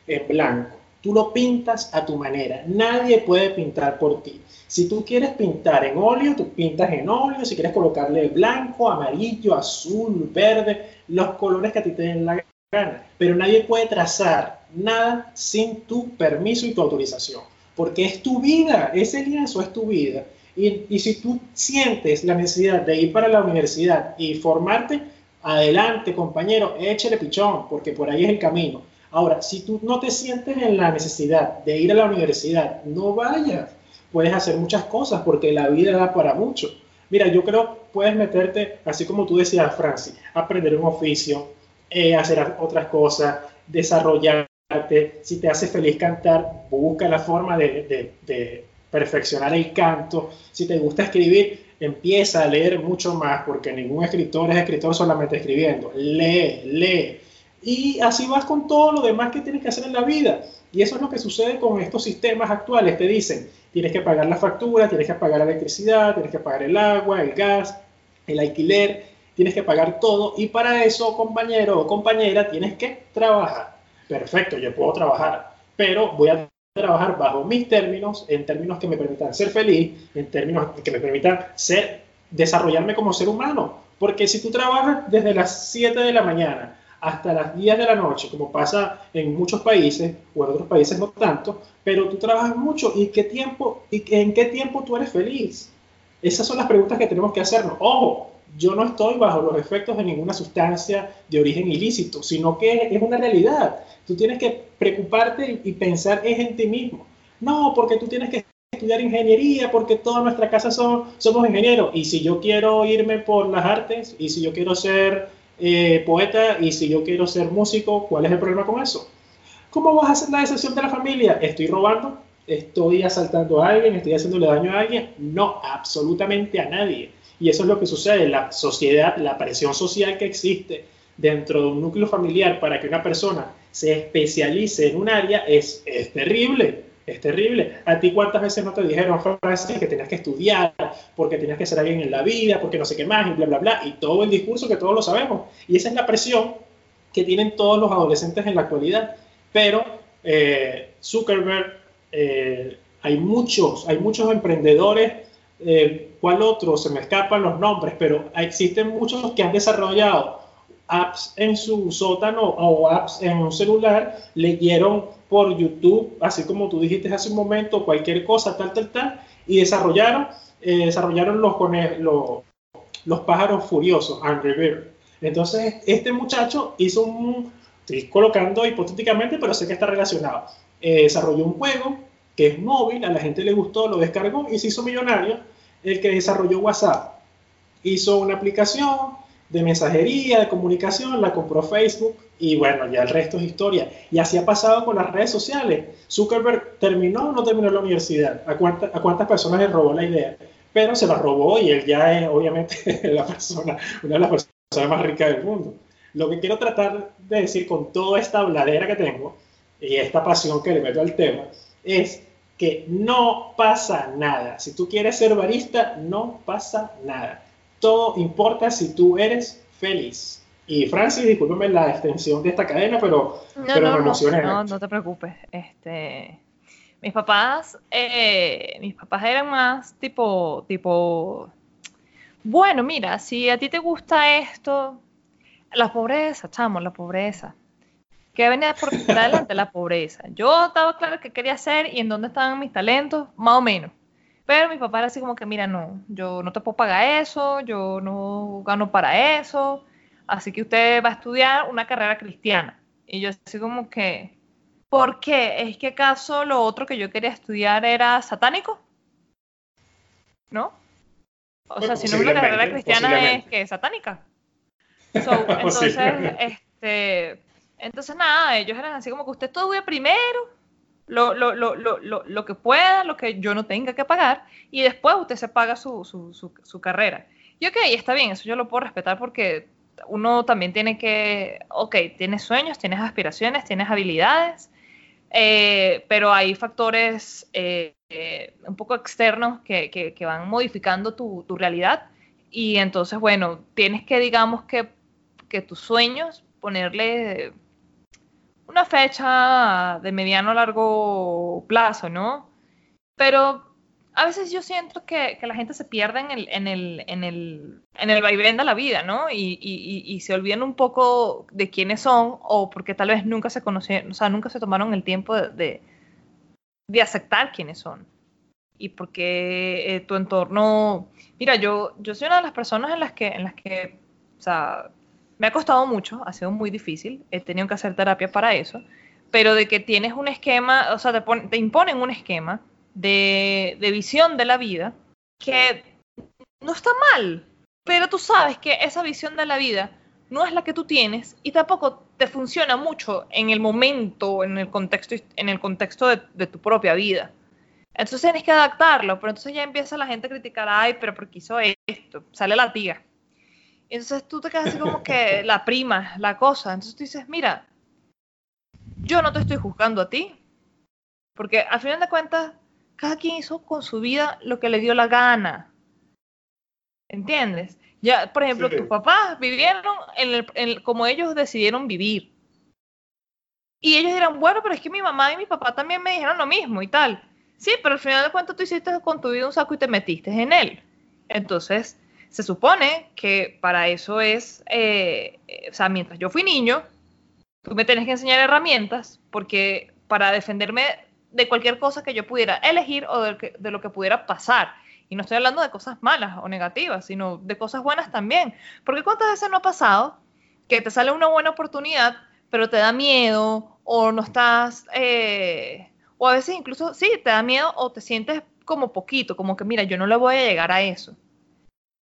en blanco. Tú lo pintas a tu manera. Nadie puede pintar por ti. Si tú quieres pintar en óleo, tú pintas en óleo. Si quieres colocarle blanco, amarillo, azul, verde, los colores que a ti te den la gana. Pero nadie puede trazar nada sin tu permiso y tu autorización. Porque es tu vida, ese lienzo es tu vida. Y, si tú sientes la necesidad de ir para la universidad y formarte, adelante compañero, échale pichón, porque por ahí es el camino. Ahora, si tú no te sientes en la necesidad de ir a la universidad, no vayas puedes hacer muchas cosas porque la vida da para mucho. Mira, yo creo puedes meterte, así como tú decías, Francis, aprender un oficio, eh, hacer otras cosas, desarrollarte. Si te hace feliz cantar, busca la forma de, de perfeccionar el canto. Si te gusta escribir, empieza a leer mucho más, porque ningún escritor es escritor solamente escribiendo. Lee, lee. Y así vas con todo lo demás que tienes que hacer en la vida. Y eso es lo que sucede con estos sistemas actuales. Te dicen, tienes que pagar la factura, tienes que pagar la electricidad, tienes que pagar el agua, el gas, el alquiler, tienes que pagar todo. Y para eso, compañero o compañera, tienes que trabajar. Perfecto, yo puedo trabajar, pero voy a trabajar bajo mis términos, en términos que me permitan ser feliz, en términos que me permitan ser, desarrollarme como ser humano. Porque si tú trabajas desde las 7 de la mañana hasta las 10 de la noche, como pasa en muchos países, o en otros países no tanto, pero tú trabajas mucho y qué tiempo y en qué tiempo tú eres feliz. Esas son las preguntas que tenemos que hacernos. Ojo, yo no estoy bajo los efectos de ninguna sustancia de origen ilícito, sino que es una realidad. Tú tienes que preocuparte y pensar es en ti mismo. No, porque tú tienes que estudiar ingeniería, porque toda nuestra casa son, somos ingenieros. Y si yo quiero irme por las artes, y si yo quiero ser eh, poeta y si yo quiero ser músico, ¿cuál es el problema con eso? ¿Cómo vas a hacer la decisión de la familia? ¿Estoy robando? ¿Estoy asaltando a alguien? ¿Estoy haciéndole daño a alguien? No, absolutamente a nadie. Y eso es lo que sucede. La sociedad, la presión social que existe dentro de un núcleo familiar para que una persona se especialice en un área es terrible. Es terrible. ¿A ti cuántas veces no te dijeron, Francis, que tenías que estudiar, porque tenías que ser alguien en la vida, porque no sé qué más, y bla, bla, bla? Y todo el discurso que todos lo sabemos. Y esa es la presión que tienen todos los adolescentes en la actualidad. Pero eh, Zuckerberg, eh, hay muchos, hay muchos emprendedores, eh, ¿cuál otro? Se me escapan los nombres, pero existen muchos que han desarrollado apps en su sótano o apps en un celular, leyeron por YouTube, así como tú dijiste hace un momento, cualquier cosa, tal, tal, tal, y desarrollaron, eh, desarrollaron los, los, los pájaros furiosos, Angry Bird. Entonces, este muchacho hizo un, estoy colocando hipotéticamente, pero sé que está relacionado, eh, desarrolló un juego que es móvil, a la gente le gustó, lo descargó y se hizo millonario. El que desarrolló WhatsApp hizo una aplicación de mensajería, de comunicación, la compró Facebook y bueno, ya el resto es historia. Y así ha pasado con las redes sociales. Zuckerberg terminó o no terminó la universidad. ¿A, ¿A cuántas personas le robó la idea? Pero se la robó y él ya es obviamente la persona, una de las personas más ricas del mundo. Lo que quiero tratar de decir con toda esta habladera que tengo y esta pasión que le meto al tema es que no pasa nada. Si tú quieres ser barista, no pasa nada. Todo importa si tú eres feliz. Y Francis, discúlpeme la extensión de esta cadena, pero, no, pero no, me emocioné. No, no te preocupes. Este, mis papás, eh, mis papás eran más tipo, tipo, bueno, mira, si a ti te gusta esto, la pobreza, chamo, la pobreza. ¿Qué venía por delante? La pobreza. Yo estaba claro qué quería hacer y en dónde estaban mis talentos, más o menos. Pero mi papá era así como que, mira, no, yo no te puedo pagar eso, yo no gano para eso, así que usted va a estudiar una carrera cristiana. Y yo así como que, ¿por qué? ¿Es que acaso lo otro que yo quería estudiar era satánico? ¿No? O sea, si no una carrera cristiana es que satánica. So, entonces, este, entonces nada, ellos eran así como que usted estudie primero, lo, lo, lo, lo, que pueda, lo que yo no tenga que pagar, y después usted se paga su, su, su, su carrera. Y ok, está bien, eso yo lo puedo respetar porque uno también tiene que, ok, tienes sueños, tienes aspiraciones, tienes habilidades, eh, pero hay factores eh, eh, un poco externos que, que, que van modificando tu, tu, realidad y entonces, bueno, tienes que, digamos, que, que tus sueños, ponerle una fecha de mediano a largo plazo, ¿no? Pero a veces yo siento que, que la gente se pierde en el, en el, en el, en el vaivén de la vida, ¿no? Y, y, y, se olvidan un poco de quiénes son o porque tal vez nunca se conocieron, o sea, nunca se tomaron el tiempo de, de, aceptar quiénes son. Y porque eh, tu entorno, mira, yo, yo soy una de las personas en las que, en las que, o sea, me ha costado mucho, ha sido muy difícil, he tenido que hacer terapia para eso, pero de que tienes un esquema, o sea, te, te imponen un esquema de, de visión de la vida que no está mal, pero tú sabes que esa visión de la vida no es la que tú tienes y tampoco te funciona mucho en el momento, en el contexto, en el contexto de, tu propia vida. Entonces tienes que adaptarlo, pero entonces ya empieza la gente a criticar, ay, pero ¿por qué hizo esto? Sale la tía. Entonces tú te quedas así como que la prima, la cosa. Entonces tú dices, mira, yo no te estoy juzgando a ti, porque al final de cuentas, cada quien hizo con su vida lo que le dio la gana. ¿Entiendes? Ya, por ejemplo, sí. tus papás vivieron en el, en, como ellos decidieron vivir. Y ellos dirán, bueno, pero es que mi mamá y mi papá también me dijeron lo mismo y tal. Sí, pero al final de cuentas tú hiciste con tu vida un saco y te metiste en él. Entonces, se supone que para eso es, eh, o sea, mientras yo fui niño, tú me tenés que enseñar herramientas, porque para defenderme de cualquier cosa que yo pudiera elegir o de lo que pudiera pasar. Y no estoy hablando de cosas malas o negativas, sino de cosas buenas también. Porque cuántas veces no ha pasado que te sale una buena oportunidad, pero te da miedo o no estás, eh, o a veces incluso sí, te da miedo o te sientes como poquito, como que mira, yo no le voy a llegar a eso.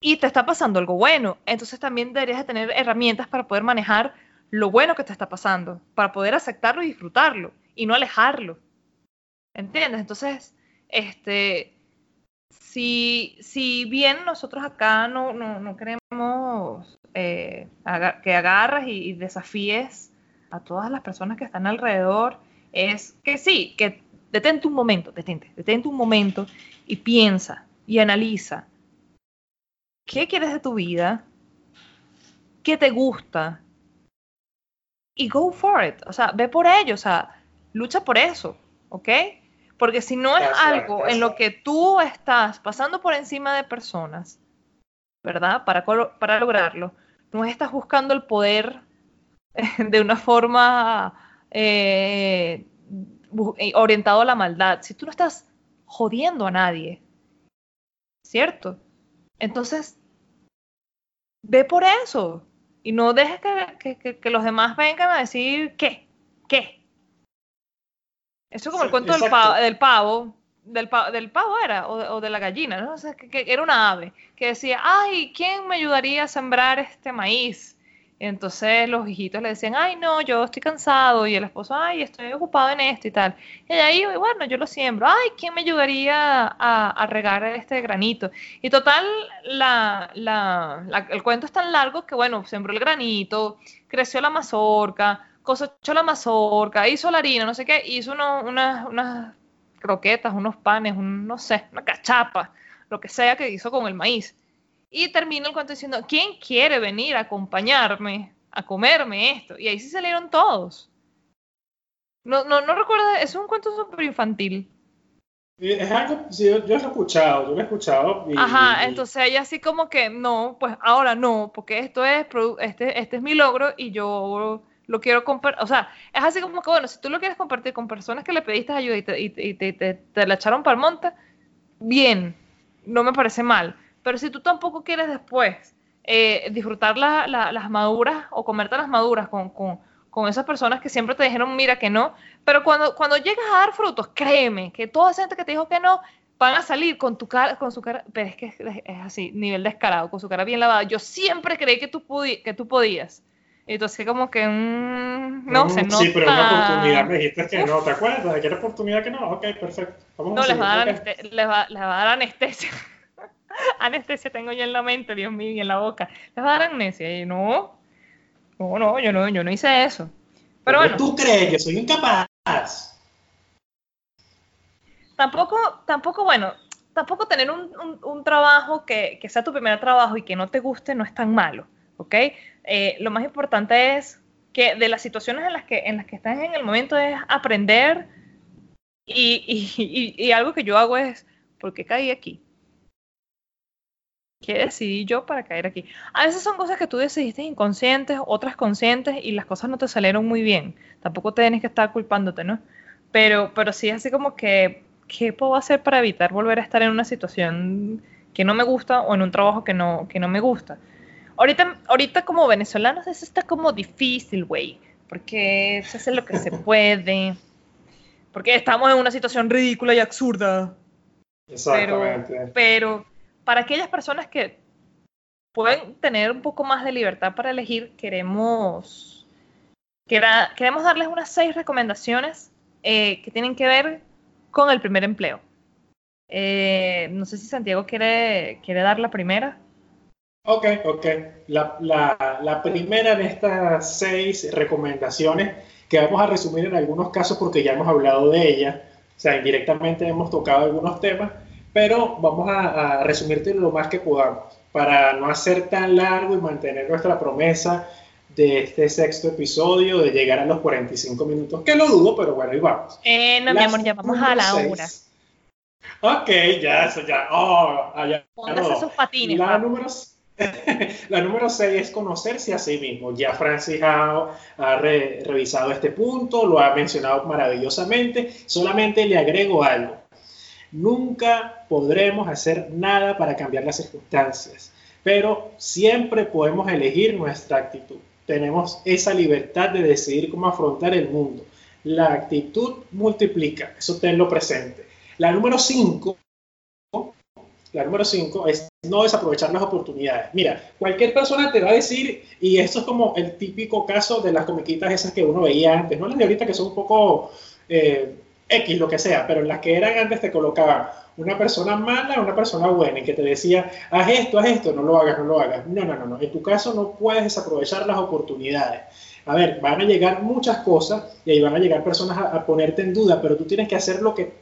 Y te está pasando algo bueno. Entonces también deberías de tener herramientas para poder manejar lo bueno que te está pasando, para poder aceptarlo y disfrutarlo y no alejarlo. ¿Entiendes? Entonces, este, si, si bien nosotros acá no, no, no queremos eh, que agarras y, y, desafíes a todas las personas que están alrededor, es que sí, que detente un momento, detente, detente un momento y piensa y analiza qué quieres de tu vida, qué te gusta y go for it, o sea, ve por ello, o sea, lucha por eso, ¿ok? Porque si no es algo en lo que tú estás pasando por encima de personas, ¿verdad? Para, para lograrlo, no estás buscando el poder de una forma eh, orientado a la maldad. Si tú no estás jodiendo a nadie, ¿cierto? Entonces, ve por eso y no dejes que, que, que los demás vengan a decir qué, qué, eso es como sí, el cuento del pavo, del pavo, del, del pavo era, o, de la gallina, ¿no? O sea, que, era una ave, que decía, ay, ¿quién me ayudaría a sembrar este maíz? Entonces los hijitos le decían, ay, no, yo estoy cansado, y el esposo, ay, estoy ocupado en esto y tal. Y ella iba, bueno, yo lo siembro, ay, ¿quién me ayudaría a, regar este granito? Y total, la, la, el cuento es tan largo que, bueno, sembró el granito, creció la mazorca, cosechó la mazorca, hizo la harina, no sé qué, hizo unas, unas croquetas, unos panes, un, no sé, una cachapa, lo que sea que hizo con el maíz. Y termina el cuento diciendo, ¿quién quiere venir a acompañarme a comerme esto? Y ahí sí salieron todos. No, no, no recuerdo, es un cuento súper infantil. Es algo, yo, lo he escuchado, yo lo he escuchado. Ajá, entonces ella así como que, no, pues ahora no, porque esto es, este, este es mi logro y yo lo quiero compartir, o sea, es así como que, bueno, si tú lo quieres compartir con personas que le pediste ayuda y te, y te, te la echaron para el monte, bien, no me parece mal, pero si tú tampoco quieres después eh, disfrutar las maduras o comerte las maduras con, esas personas que siempre te dijeron, mira que no, pero cuando, cuando llegas a dar frutos, créeme que toda esa gente que te dijo que no, van a salir con tu cara, con su cara, pero es que es, así, nivel descarado, con su cara bien lavada. Yo siempre creí que tú, que tú podías. Entonces, como que, mm, no, se nota. Sí, pero una oportunidad me dijiste que no, ¿te acuerdas? ¿De qué oportunidad que no? Ok, perfecto. no, les, va a dar les, va, les va a dar anestesia. anestesia tengo yo en la mente, Dios mío, y en la boca. ¿Les va a dar amnesia? Y no, no, no, yo no, yo no hice eso. Pero bueno. ¿Tú crees que soy incapaz? Tampoco, tampoco, bueno, tampoco tener un, un, trabajo que, que, sea tu primer trabajo y que no te guste no es tan malo, ¿ok? Eh, lo más importante es que de las situaciones en las que, en las que estás en el momento es aprender y, y, y algo que yo hago es, ¿por qué caí aquí? ¿Qué decidí yo para caer aquí? A veces son cosas que tú decidiste inconscientes, otras conscientes y las cosas no te salieron muy bien. Tampoco tienes que estar culpándote, ¿no? Pero, pero sí es así como que, ¿qué puedo hacer para evitar volver a estar en una situación que no me gusta o en un trabajo que no, que no me gusta? Ahorita, ahorita como venezolanos eso está como difícil, güey, porque se hace lo que se puede, porque estamos en una situación ridícula y absurda. Exactamente. pero para aquellas personas que pueden tener un poco más de libertad para elegir, queremos, queremos darles unas seis recomendaciones eh, que tienen que ver con el primer empleo. Eh, no sé si Santiago quiere, quiere dar la primera. Ok, ok. La, la, primera de estas seis recomendaciones que vamos a resumir en algunos casos porque ya hemos hablado de ella, o sea, indirectamente hemos tocado algunos temas, pero vamos a, resumirte lo más que podamos para no hacer tan largo y mantener nuestra promesa de este sexto episodio de llegar a los 45 minutos, que lo dudo, pero bueno, ahí vamos. Eh, no, mi amor, ya vamos a la hora. Ok, ya, eso ya. Oh, allá, Póngase sus patines. La número, la número 6 es conocerse a sí mismo. Ya Francis ha, ha revisado este punto, lo ha mencionado maravillosamente. Solamente le agrego algo. Nunca podremos hacer nada para cambiar las circunstancias, pero siempre podemos elegir nuestra actitud. Tenemos esa libertad de decidir cómo afrontar el mundo. La actitud multiplica, eso tenlo presente. La número 5 la número 5 es no desaprovechar las oportunidades. Mira, cualquier persona te va a decir, y esto es como el típico caso de las comiquitas esas que uno veía antes, no las de ahorita que son un poco eh, X, lo que sea, pero en las que eran antes te colocaban una persona mala, una persona buena, y que te decía, haz esto, haz esto, no lo hagas, no lo hagas. No, no, no, no. En tu caso no puedes desaprovechar las oportunidades. A ver, van a llegar muchas cosas y ahí van a llegar personas a, ponerte en duda, pero tú tienes que hacer lo que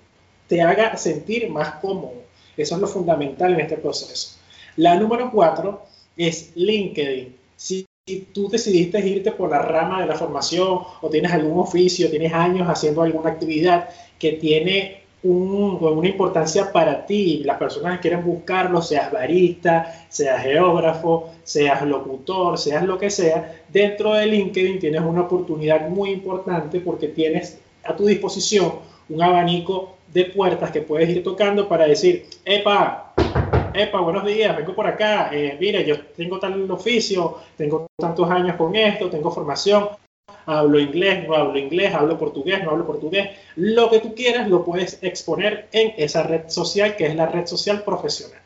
te haga sentir más cómodo. Eso es lo fundamental en este proceso. La número cuatro es LinkedIn. Si si tú decidiste irte por la rama de la formación o tienes algún oficio, tienes años haciendo alguna actividad que tiene una importancia para ti, las personas que quieren buscarlo, seas barista, seas geógrafo, seas locutor, seas lo que sea, dentro de LinkedIn tienes una oportunidad muy importante porque tienes a tu disposición un abanico de puertas que puedes ir tocando para decir, epa, epa, buenos días, vengo por acá, eh, mire, yo tengo tal oficio, tengo tantos años con esto, tengo formación, hablo inglés, no hablo inglés, hablo portugués, no hablo portugués. Lo que tú quieras lo puedes exponer en esa red social que es la red social profesional.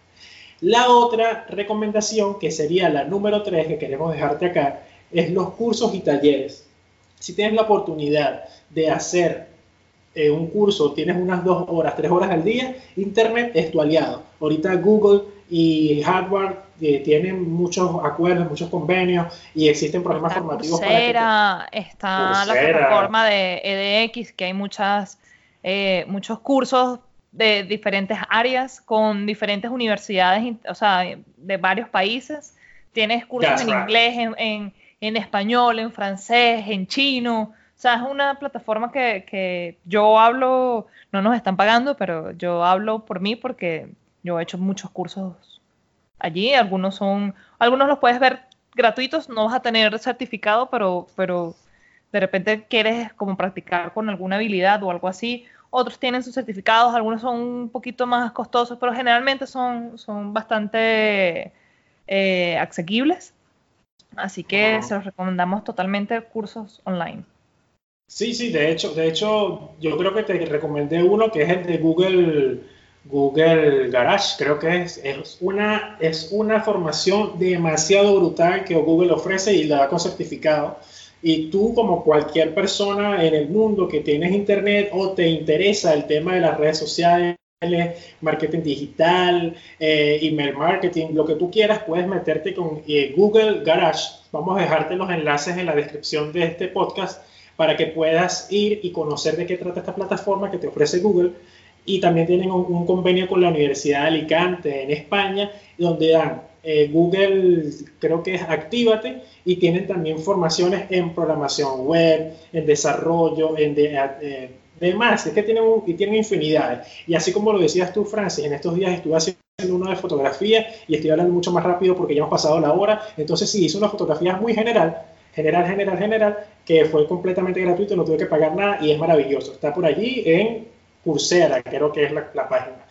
La otra recomendación, que sería la número 3 que queremos dejarte acá, es los cursos y talleres. Si tienes la oportunidad de hacer eh, un curso, tienes unas dos horas, tres horas al día, Internet es tu aliado. Ahorita Google y Hardware eh, tienen muchos acuerdos, muchos convenios y existen programas formativos. para que Está la plataforma de EDX, que hay muchas, eh, muchos cursos de diferentes áreas con diferentes universidades, o sea, de varios países. Tienes cursos en inglés, en, español, en francés, en chino. O sea, es una plataforma que, que, yo hablo, no nos están pagando, pero yo hablo por mí porque yo he hecho muchos cursos allí. Algunos son, algunos los puedes ver gratuitos, no vas a tener certificado, pero, pero de repente quieres como practicar con alguna habilidad o algo así otros tienen sus certificados, algunos son un poquito más costosos, pero generalmente son, son bastante eh, asequibles. Así que se los recomendamos totalmente cursos online. Sí, sí, de hecho, de hecho, yo creo que te recomendé uno que es el de Google, Google Garage. Creo que es, es, una, es una formación demasiado brutal que Google ofrece y la da con certificado. Y tú, como cualquier persona en el mundo que tienes internet o te interesa el tema de las redes sociales, marketing digital, eh, email marketing, lo que tú quieras, puedes meterte con eh, Google Garage. Vamos a dejarte los enlaces en la descripción de este podcast para que puedas ir y conocer de qué trata esta plataforma que te ofrece Google. Y también tienen un convenio con la Universidad de Alicante en España, donde dan eh, Google, creo que es Actívate, y tienen también formaciones en programación web, en desarrollo, en eh, demás. Es que tienen, y tienen infinidades. Y así como lo decías tú, Francis, en estos días estuve haciendo uno de fotografía y estoy hablando mucho más rápido porque ya hemos pasado la hora. Entonces sí, hice una fotografía muy general, general, general, general, que fue completamente gratuito, no tuve que pagar nada y es maravilloso. Está por allí en Coursera, creo que es la, la página.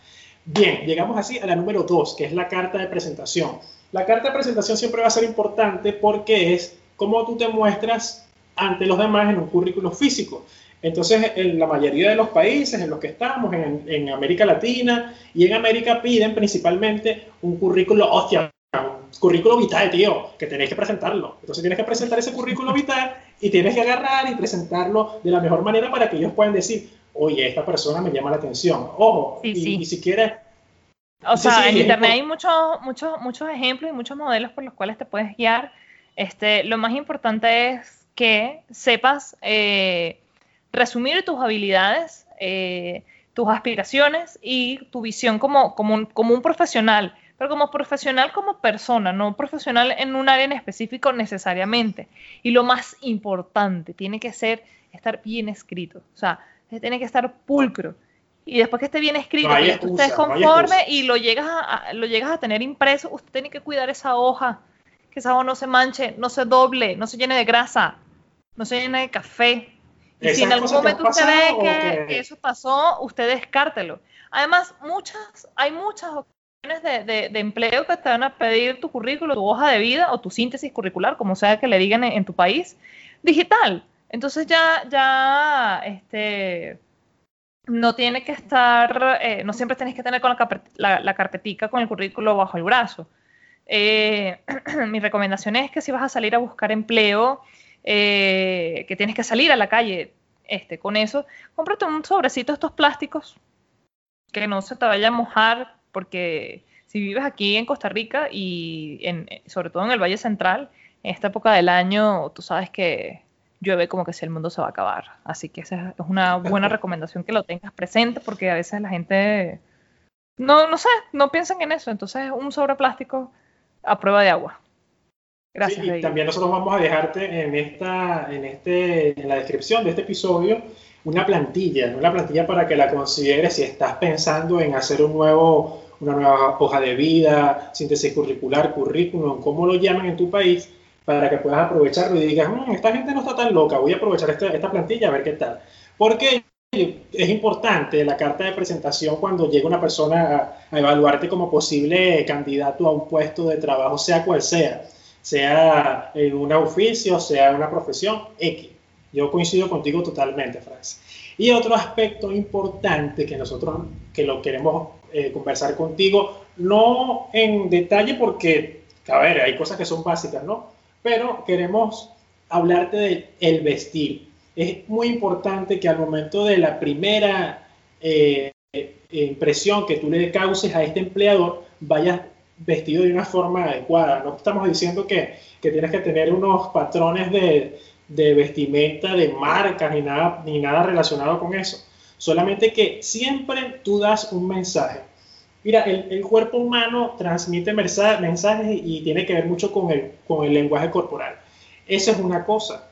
Bien, llegamos así a la número dos, que es la carta de presentación. La carta de presentación siempre va a ser importante porque es cómo tú te muestras ante los demás en un currículo físico. Entonces, en la mayoría de los países en los que estamos, en, América Latina y en América, piden principalmente un currículo, hostia, un currículo vital, tío, que tenéis que presentarlo. Entonces, tienes que presentar ese currículo vital y tienes que agarrar y presentarlo de la mejor manera para que ellos puedan decir, oye, esta persona me llama la atención. Ojo, y, si quieres... O sea, en Internet hay muchos, muchos, muchos ejemplos y muchos modelos por los cuales te puedes guiar. Este, lo más importante es que sepas eh, resumir tus habilidades, eh, tus aspiraciones y tu visión como, como, un, como un profesional, pero como profesional como persona, no profesional en un área en específico necesariamente. Y lo más importante, tiene que ser estar bien escrito. O sea, tiene que estar pulcro. Y después que esté bien escrito, que tú estés conforme y lo llegas, a, lo llegas a tener impreso, usted tiene que cuidar esa hoja, que esa hoja no se manche, no se doble, no se llene de grasa, no se llene de café. Y si en algún momento usted ve que, eso pasó, usted descártelo. Además, muchas, hay muchas de, empleo que te van a pedir tu currículo, tu hoja de vida o tu síntesis curricular, como sea que le digan en tu país, digital. Entonces ya, ya, este, no tiene que estar, eh, no siempre tienes que tener con la, la, carpetica con el currículo bajo el brazo. Eh, mi recomendación es que si vas a salir a buscar empleo, eh, que tienes que salir a la calle este, con eso, cómprate un sobrecito de estos plásticos que no se te vaya a mojar, porque si vives aquí en Costa Rica y en, sobre todo en el Valle Central, en esta época del año, tú sabes que llueve como que si el mundo se va a acabar. Así que esa es una buena recomendación que lo tengas presente porque a veces la gente no, no sé, no piensan en eso. Entonces un sobre plástico a prueba de agua. Gracias. y también nosotros vamos a dejarte en esta, en este, en la descripción de este episodio una plantilla, una plantilla para que la consideres si estás pensando en hacer un nuevo, una nueva hoja de vida, síntesis curricular, currículum, como lo llaman en tu país para que puedas aprovecharlo y digas, mm, esta gente no está tan loca, voy a aprovechar esta, plantilla a ver qué tal. Porque es importante la carta de presentación cuando llega una persona a, evaluarte como posible candidato a un puesto de trabajo, sea cual sea, sea en un oficio, sea en una profesión X. Yo coincido contigo totalmente, Francis. Y otro aspecto importante que nosotros que lo queremos eh, conversar contigo, no en detalle porque, a ver, hay cosas que son básicas, ¿no? Pero queremos hablarte del el vestir. Es muy importante que al momento de la primera eh, impresión que tú le causes a este empleador, vayas vestido de una forma adecuada. No estamos diciendo que, que tienes que tener unos patrones de, de vestimenta, de marcas, ni nada, ni nada relacionado con eso. Solamente que siempre tú das un mensaje. Mira, el, cuerpo humano transmite mensajes y, tiene que ver mucho con el, con el lenguaje corporal. Eso es una cosa.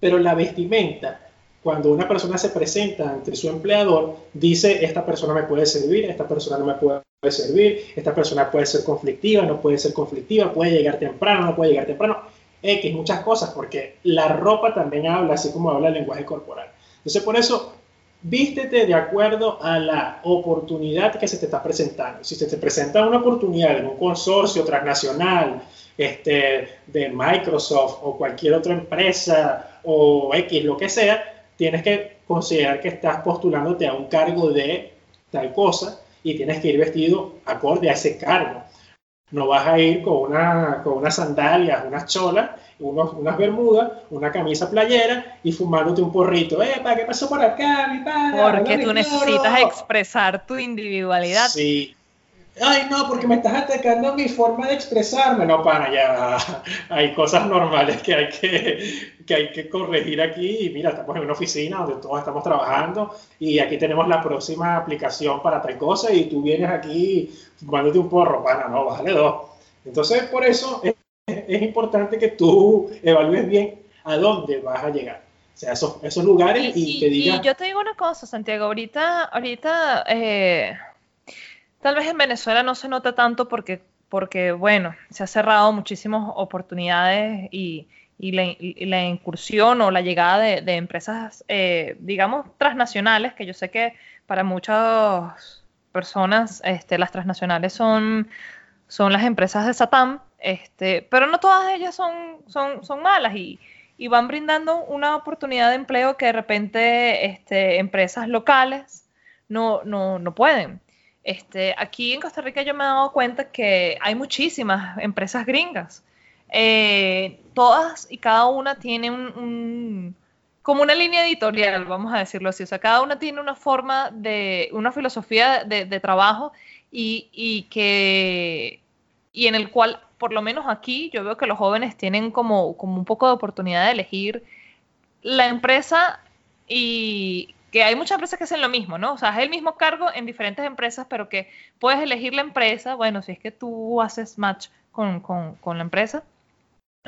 Pero la vestimenta, cuando una persona se presenta ante su empleador, dice, esta persona me puede servir, esta persona no me puede servir, esta persona puede ser conflictiva, no puede ser conflictiva, puede llegar temprano, no puede llegar temprano. X, muchas cosas, porque la ropa también habla, así como habla el lenguaje corporal. Entonces, por eso, vístete de acuerdo a la oportunidad que se te está presentando. Si se te presenta una oportunidad en un consorcio transnacional, este, de Microsoft o cualquier otra empresa o X, lo que sea, tienes que considerar que estás postulándote a un cargo de tal cosa y tienes que ir vestido acorde a ese cargo. No vas a ir con, una, con unas sandalias, unas cholas, unos, unas bermudas, una camisa playera y fumándote un porrito. ¿para ¿Qué pasó por acá, mi padre? Porque tú necesitas expresar tu individualidad. Sí. Ay, no, porque me estás atacando mi forma de expresarme. No, para, ya hay cosas normales que hay que, que hay que corregir aquí. Y mira, estamos en una oficina donde todos estamos trabajando y aquí tenemos la próxima aplicación para tal cosa y tú vienes aquí fumándote un porro, pana, no, bájale dos. Entonces, por eso es, es, importante que tú evalúes bien a dónde vas a llegar. O sea, esos, esos lugares y, te digas... Y yo te digo una cosa, Santiago, ahorita, ahorita eh, tal vez en Venezuela no se nota tanto porque, porque bueno, se ha cerrado muchísimas oportunidades y la, incursión o la llegada de, empresas, eh, digamos, transnacionales, que yo sé que para muchas personas este, las transnacionales son, son las empresas de Satam, este, pero no todas ellas son, son, son malas y, y, van brindando una oportunidad de empleo que de repente este, empresas locales no, no, no pueden. Este, aquí en Costa Rica yo me he dado cuenta que hay muchísimas empresas gringas eh, todas y cada una tiene un, como una línea editorial, vamos a decirlo así. O sea, cada una tiene una forma de, una filosofía de, trabajo y, y, que, y en el cual, por lo menos aquí, yo veo que los jóvenes tienen como, como un poco de oportunidad de elegir la empresa y que hay muchas empresas que hacen lo mismo, ¿no? O sea, es el mismo cargo en diferentes empresas, pero que puedes elegir la empresa, bueno, si es que tú haces match con, con, con la empresa,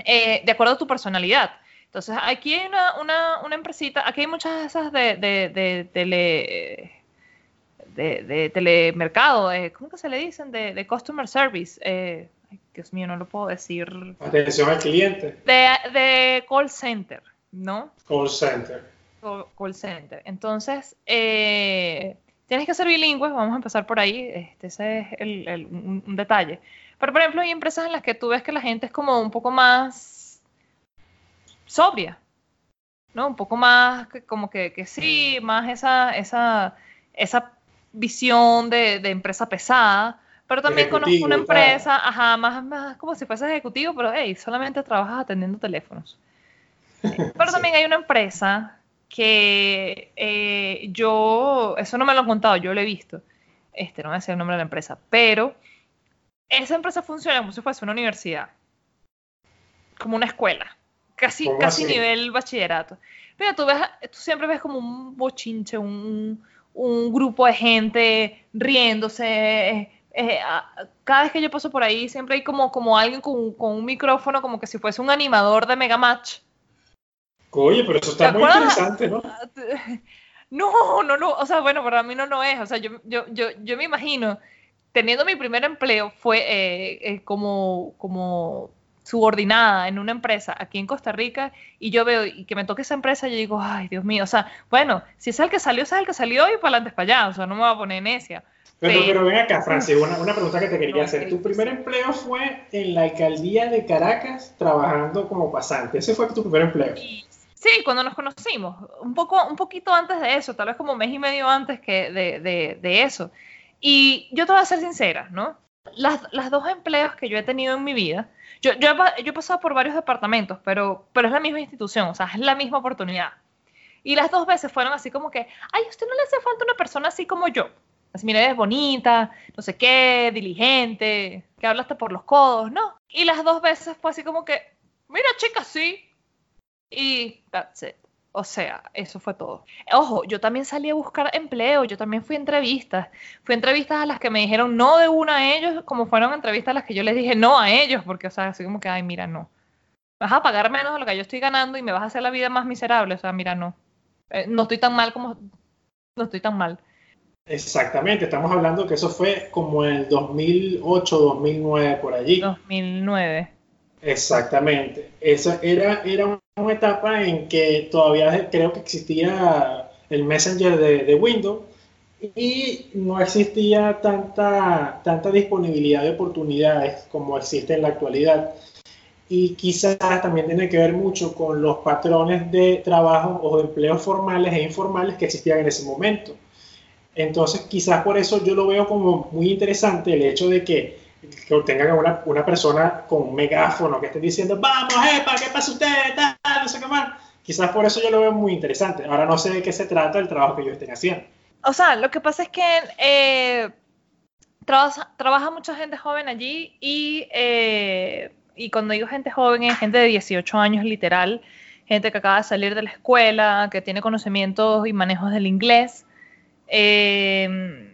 eh, de acuerdo a tu personalidad. Entonces, aquí hay una, una, una empresita, aquí hay muchas de esas de, de, de tele, de, telemercado, eh, ¿cómo que se le dicen? De, customer service. Eh, Dios mío, no lo puedo decir. Atención al cliente. De, call center, ¿no? Call center. Call, center. Entonces, tienes que ser bilingüe, vamos a empezar por ahí, este, ese es el, un, detalle. Pero, por ejemplo, hay empresas en las que tú ves que la gente es como un poco más sobria, ¿no? Un poco más, como que, que sí, más esa, esa, esa visión de, de empresa pesada. Pero también conozco una empresa, ajá, más, más como si fuese ejecutivo, pero hey, solamente trabajas atendiendo teléfonos. Pero también hay una empresa que eh, yo, eso no me lo han contado, yo lo he visto, este, no voy a decir el nombre de la empresa, pero esa empresa funciona como si fuese una universidad, como una escuela, casi, casi nivel bachillerato. Pero tú, ves, tú siempre ves como un bochinche, un, un grupo de gente riéndose. Eh, eh, cada vez que yo paso por ahí, siempre hay como, como alguien con, con, un micrófono, como que si fuese un animador de Mega Match. Oye, pero eso está muy interesante, ¿no? No, no, no, o sea, bueno, para mí no, no es, o sea, yo, yo, yo, yo me imagino teniendo mi primer empleo fue eh, eh, como, como subordinada en una empresa aquí en Costa Rica y yo veo y que me toque esa empresa, yo digo, ay, Dios mío, o sea, bueno, si es el que salió, es el que salió y para adelante para allá, o sea, no me voy a poner necia. Pero, pero, ven acá, Francis, una, una, pregunta que te quería hacer. Tu primer empleo fue en la alcaldía de Caracas trabajando como pasante. ¿Ese fue tu primer empleo? Sí, cuando nos conocimos, un, poco, un poquito antes de eso, tal vez como un mes y medio antes que de, eso. Y yo te voy a ser sincera, ¿no? Las, dos empleos que yo he tenido en mi vida, yo, yo, he, pasado por varios departamentos, pero, pero es la misma institución, o sea, es la misma oportunidad. Y las dos veces fueron así como que, ay, a usted no le hace falta una persona así como yo. Así, mira, es bonita, no sé qué, diligente, que hablaste por los codos, ¿no? Y las dos veces fue así como que, mira, chica, sí. Y that's it. O sea, eso fue todo. Ojo, yo también salí a buscar empleo, yo también fui a entrevistas. Fui a entrevistas a las que me dijeron no de una a ellos, como fueron entrevistas a las que yo les dije no a ellos, porque, o sea, así como que, ay, mira, no. Vas a pagar menos de lo que yo estoy ganando y me vas a hacer la vida más miserable. O sea, mira, no. Eh, no estoy tan mal como... No estoy tan mal. Exactamente, estamos hablando que eso fue como en el 2008, 2009, por allí. 2009. Exactamente. Esa era, era una etapa en que todavía creo que existía el Messenger de, de Windows y no existía tanta, tanta disponibilidad de oportunidades como existe en la actualidad y quizás también tiene que ver mucho con los patrones de trabajo o de empleos formales e informales que existían en ese momento. Entonces, quizás por eso yo lo veo como muy interesante el hecho de que, que tengan una, una persona con un megáfono que esté diciendo, vamos, epa, ¿qué pasa usted? no sé qué más. Quizás por eso yo lo veo muy interesante. Ahora no sé de qué se trata el trabajo que ellos estén haciendo. O sea, lo que pasa es que eh, trabaja, mucha gente joven allí y... Eh, y cuando digo gente joven es gente de 18 años literal, gente que acaba de salir de la escuela, que tiene conocimientos y manejos del inglés, eh,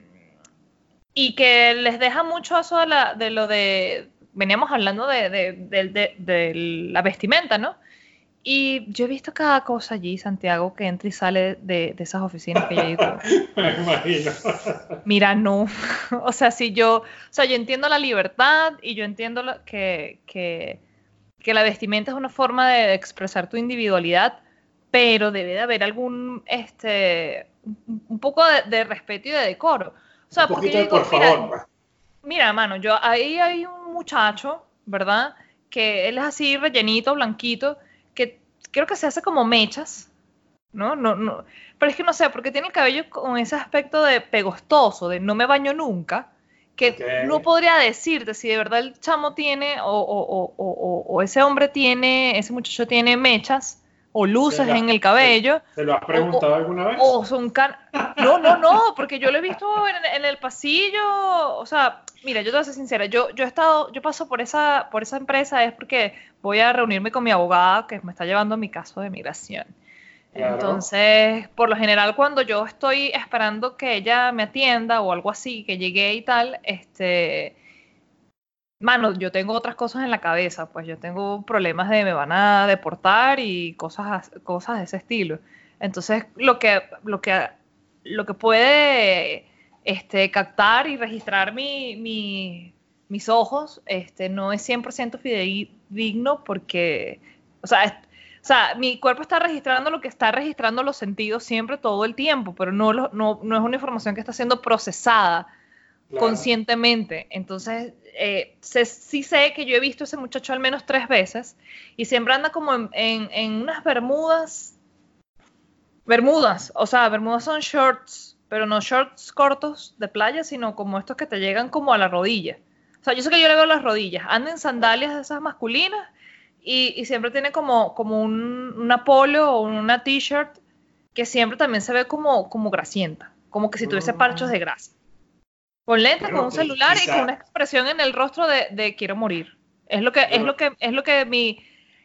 y que les deja mucho eso de, la, de lo de, veníamos hablando de, de, de, la vestimenta, ¿no? Y yo he visto cada cosa allí, Santiago, que entra y sale de, de esas oficinas que yo digo. Me imagino. Mira, no. o sea, si yo, o sea, yo entiendo la libertad y yo entiendo que, que, que la vestimenta es una forma de expresar tu individualidad, pero debe de haber algún, este, un poco de, de respeto y de decoro. O sea, un porque digo, por favor. mira, mira, mano, yo ahí hay un muchacho, ¿verdad? Que él es así rellenito, blanquito, que creo que se hace como mechas, ¿no? No, no. Pero es que no sé, porque tiene el cabello con ese aspecto de pegostoso, de no me baño nunca, que no podría decirte si de verdad el chamo tiene, o, o- o- o- o ese hombre tiene, ese muchacho tiene mechas o luces la- en el cabello. ¿Te lo has preguntado alguna vez? O son can... No, no, no, porque yo lo he visto en, en el pasillo. O sea, mira, yo te voy a ser sincera. Yo, yo he estado, yo paso por esa, por esa empresa es porque voy a reunirme con mi abogada que me está llevando mi caso de migración. Claro. Entonces, por lo general, cuando yo estoy esperando que ella me atienda o algo así, que llegue y tal, este, mano, yo tengo otras cosas en la cabeza, pues yo tengo problemas de me van a deportar y cosas, cosas de ese estilo. Entonces, lo que, lo que, lo que puede este, captar y registrar mi, mi- mis ojos este, no es 100% fidedigno porque, o sea, es- o sea, mi cuerpo está registrando lo que está registrando los sentidos siempre, todo el tiempo, pero no, lo- no, no es una información que está siendo procesada Claro. conscientemente. Entonces, eh, sé- sí sé que yo he visto a ese muchacho al menos tres veces y siempre anda como en, en- en unas bermudas. Bermudas, o sea, bermudas son shorts, pero no shorts cortos de playa, sino como estos que te llegan como a la rodilla. O sea, yo sé que yo le veo las rodillas. Anda en sandalias de esas masculinas y, y siempre tiene como, como un, una polo o una t-shirt que siempre también se ve como, como grasienta, como que si tuviese Mm. parchos de grasa. Con lentes, con un celular y con una expresión en el rostro de, de quiero morir. Es lo que, es lo que, es lo que mi,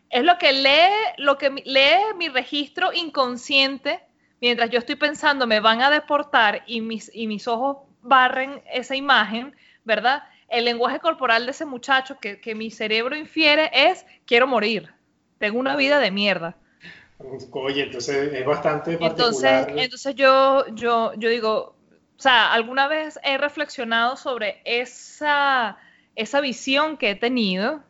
es lo que lee, lo que lee mi registro inconsciente mientras yo estoy pensando me van a deportar y mis, y mis ojos barren esa imagen, ¿verdad? El lenguaje corporal de ese muchacho que, que mi cerebro infiere es quiero morir. Tengo una vida de mierda. Oye, entonces es bastante Entonces, entonces yo, yo, yo digo, o sea, alguna vez he reflexionado sobre esa, esa visión que he tenido,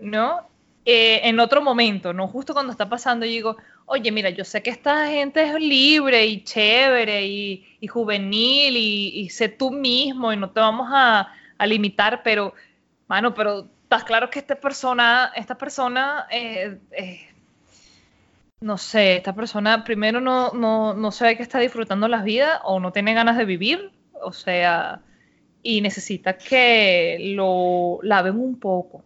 ¿no? Eh, en otro momento, no justo cuando está pasando, y digo, oye, mira, yo sé que esta gente es libre y chévere y, y juvenil y, y sé tú mismo y no te vamos a, a limitar, pero, mano, pero estás claro que esta persona, esta persona eh, eh, no sé, esta persona primero no, no, no se ve que está disfrutando la vida o no tiene ganas de vivir, o sea, y necesita que lo laven un poco.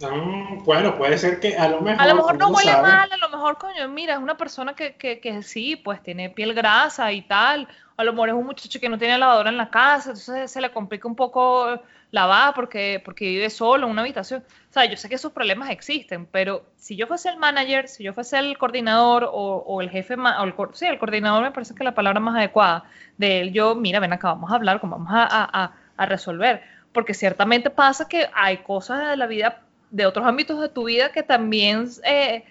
Mm, bueno, puede ser que a lo mejor. A lo mejor no huele mal, a lo mejor, coño, mira, es una persona que, que, que, sí, pues tiene piel grasa y tal. A lo mejor es un muchacho que no tiene lavadora en la casa, entonces se le complica un poco lavar porque, porque vive solo en una habitación. O sea, yo sé que esos problemas existen, pero si yo fuese el manager, si yo fuese el coordinador o, o el jefe, o el, sí, el coordinador me parece que es la palabra más adecuada de él, yo, mira, ven acá, vamos a hablar, vamos a, a, a resolver. Porque ciertamente pasa que hay cosas de la vida de otros ámbitos de tu vida que también eh,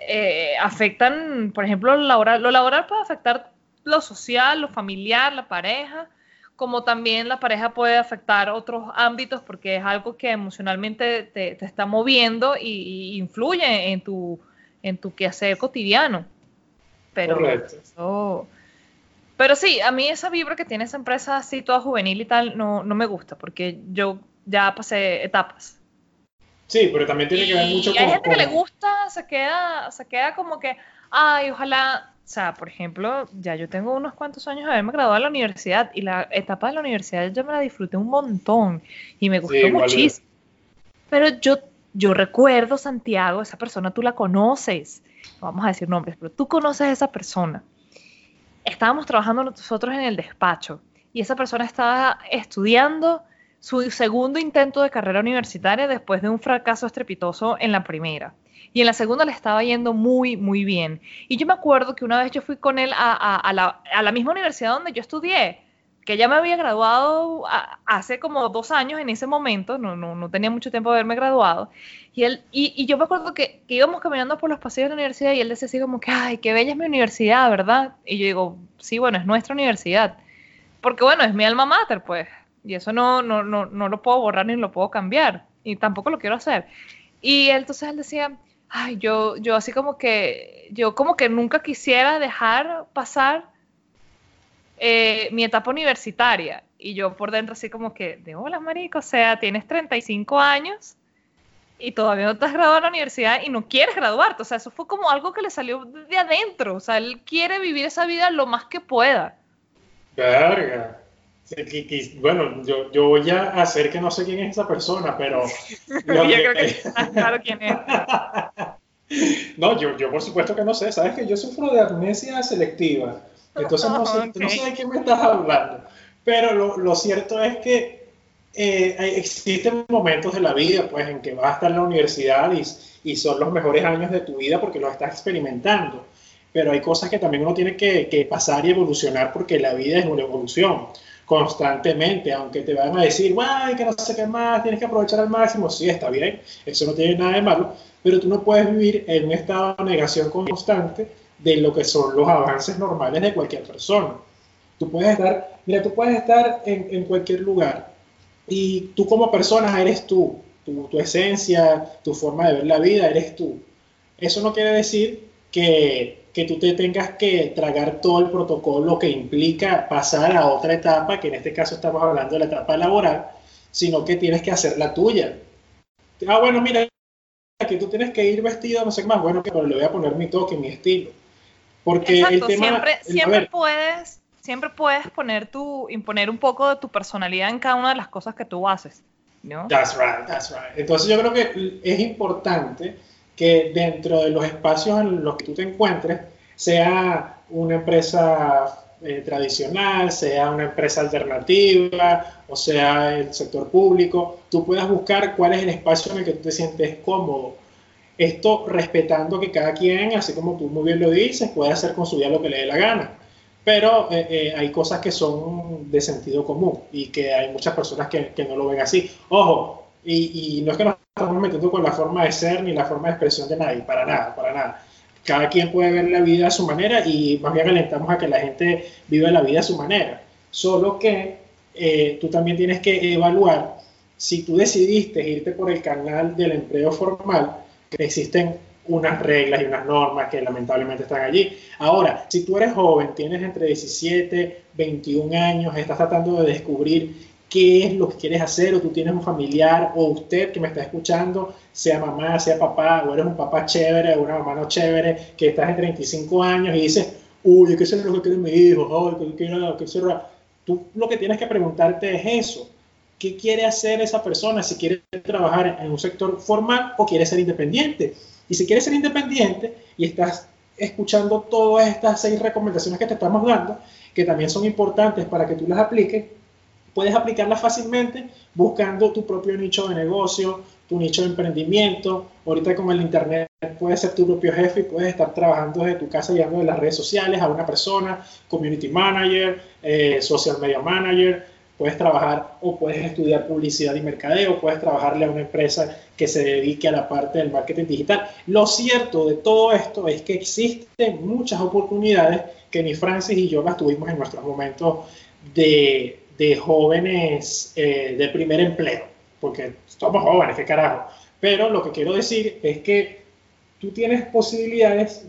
eh, afectan, por ejemplo, lo laboral. Lo laboral puede afectar lo social, lo familiar, la pareja, como también la pareja puede afectar otros ámbitos porque es algo que emocionalmente te, está moviendo y, influye en tu, en tu quehacer cotidiano. Pero pero sí, a mí esa vibra que tiene esa empresa así toda juvenil y tal no, no me gusta porque yo ya pasé etapas. Sí, pero también tiene que ver mucho con... hay gente que le gusta, se queda, se queda como que, ay, ojalá, o sea, por ejemplo, ya yo tengo unos cuantos años de haberme graduado de la universidad y la etapa de la universidad yo me la disfruté un montón y me gustó muchísimo. Pero yo, yo recuerdo, Santiago, esa persona tú la conoces, vamos a decir nombres, pero tú conoces a esa persona. Estábamos trabajando nosotros en el despacho y esa persona estaba estudiando su segundo intento de carrera universitaria después de un fracaso estrepitoso en la primera. Y en la segunda le estaba yendo muy, muy bien. Y yo me acuerdo que una vez yo fui con él a, la, misma universidad donde yo estudié, que ya me había graduado hace como dos años en ese momento, no, no, no tenía mucho tiempo de haberme graduado. Y, él, y, yo me acuerdo que, que, íbamos caminando por los pasillos de la universidad y él decía así como que, ay, qué bella es mi universidad, ¿verdad? Y yo digo, sí, bueno, es nuestra universidad. Porque bueno, es mi alma mater, pues. Y eso no, no, no, no lo puedo borrar ni lo puedo cambiar. Y tampoco lo quiero hacer. Y entonces él decía, ay, yo, yo así como que, yo como que nunca quisiera dejar pasar eh, mi etapa universitaria. Y yo por dentro así como que, de hola, marico, o sea, tienes 35 años y todavía no te has graduado de la universidad y no quieres graduarte. O sea, eso fue como algo que le salió de adentro. O sea, él quiere vivir esa vida lo más que pueda. Verga bueno, yo, yo, voy a hacer que no sé quién es esa persona, pero... yo creo que claro quién es. no, yo, yo por supuesto que no sé. Sabes que yo sufro de amnesia selectiva. Entonces no, sé, no sé de quién me estás hablando. Pero lo, lo cierto es que eh, existen momentos de la vida pues, en que vas a estar en la universidad y, y son los mejores años de tu vida porque lo estás experimentando pero hay cosas que también uno tiene que, que, pasar y evolucionar porque la vida es una evolución constantemente, aunque te van a decir, guay, que no sé qué más, tienes que aprovechar al máximo, sí, está bien, eso no tiene nada de malo, pero tú no puedes vivir en un estado de negación constante de lo que son los avances normales de cualquier persona. Tú puedes estar, mira, tú puedes estar en, en cualquier lugar y tú como persona eres tú, tu, tu esencia, tu forma de ver la vida, eres tú. Eso no quiere decir que que tú te tengas que tragar todo el protocolo que implica pasar a otra etapa, que en este caso estamos hablando de la etapa laboral, sino que tienes que hacer la tuya. Ah, bueno, mira, que tú tienes que ir vestido, no sé qué más, bueno, pero le voy a poner mi toque, mi estilo. Porque el tema... Siempre, siempre puedes, siempre puedes poner tu, imponer un poco de tu personalidad en cada una de las cosas que tú haces. ¿no? That's right, that's right. Entonces yo creo que es importante que dentro de los espacios en los que tú te encuentres, sea una empresa eh, tradicional, sea una empresa alternativa, o sea el sector público, tú puedas buscar cuál es el espacio en el que tú te sientes cómodo. Esto respetando que cada quien, así como tú muy bien lo dices, puede hacer con su vida lo que le dé la gana. Pero eh, eh, hay cosas que son de sentido común y que hay muchas personas que, que no lo ven así. Ojo, y, no es que nos estamos metiendo con la forma de ser ni la forma de expresión de nadie, para nada, para nada. Cada quien puede ver la vida a su manera y más bien alentamos a que la gente viva la vida a su manera. Solo que eh, tú también tienes que evaluar si tú decidiste irte por el canal del empleo formal, que existen unas reglas y unas normas que lamentablemente están allí. Ahora, si tú eres joven, tienes entre 17, 21 años, estás tratando de descubrir qué es lo que quieres hacer o tú tienes un familiar o usted que me está escuchando, sea mamá, sea papá, o eres un papá chévere o una mamá no chévere, que estás en 35 años y dices, uy, ¿qué es lo que quiere mi hijo? Ay, ¿qué, qué, qué será? Tú lo que tienes que preguntarte es eso. ¿Qué quiere hacer esa persona? Si quiere trabajar en un sector formal o quiere ser independiente. Y si quieres ser independiente y estás escuchando todas estas seis recomendaciones que te estamos dando, que también son importantes para que tú las apliques, puedes aplicarlas fácilmente buscando tu propio nicho de negocio, tu nicho de emprendimiento. Ahorita con el Internet puedes ser tu propio jefe y puedes estar trabajando desde tu casa llamando de las redes sociales a una persona, community manager, eh, social media manager, puedes trabajar o puedes estudiar publicidad y mercadeo, puedes trabajarle a una empresa que se dedique a la parte del marketing digital. Lo cierto de todo esto es que existen muchas oportunidades que ni Francis y yo las tuvimos en nuestros momentos de, de jóvenes eh, de primer empleo, porque somos jóvenes, qué carajo. Pero lo que quiero decir es que tú tienes posibilidades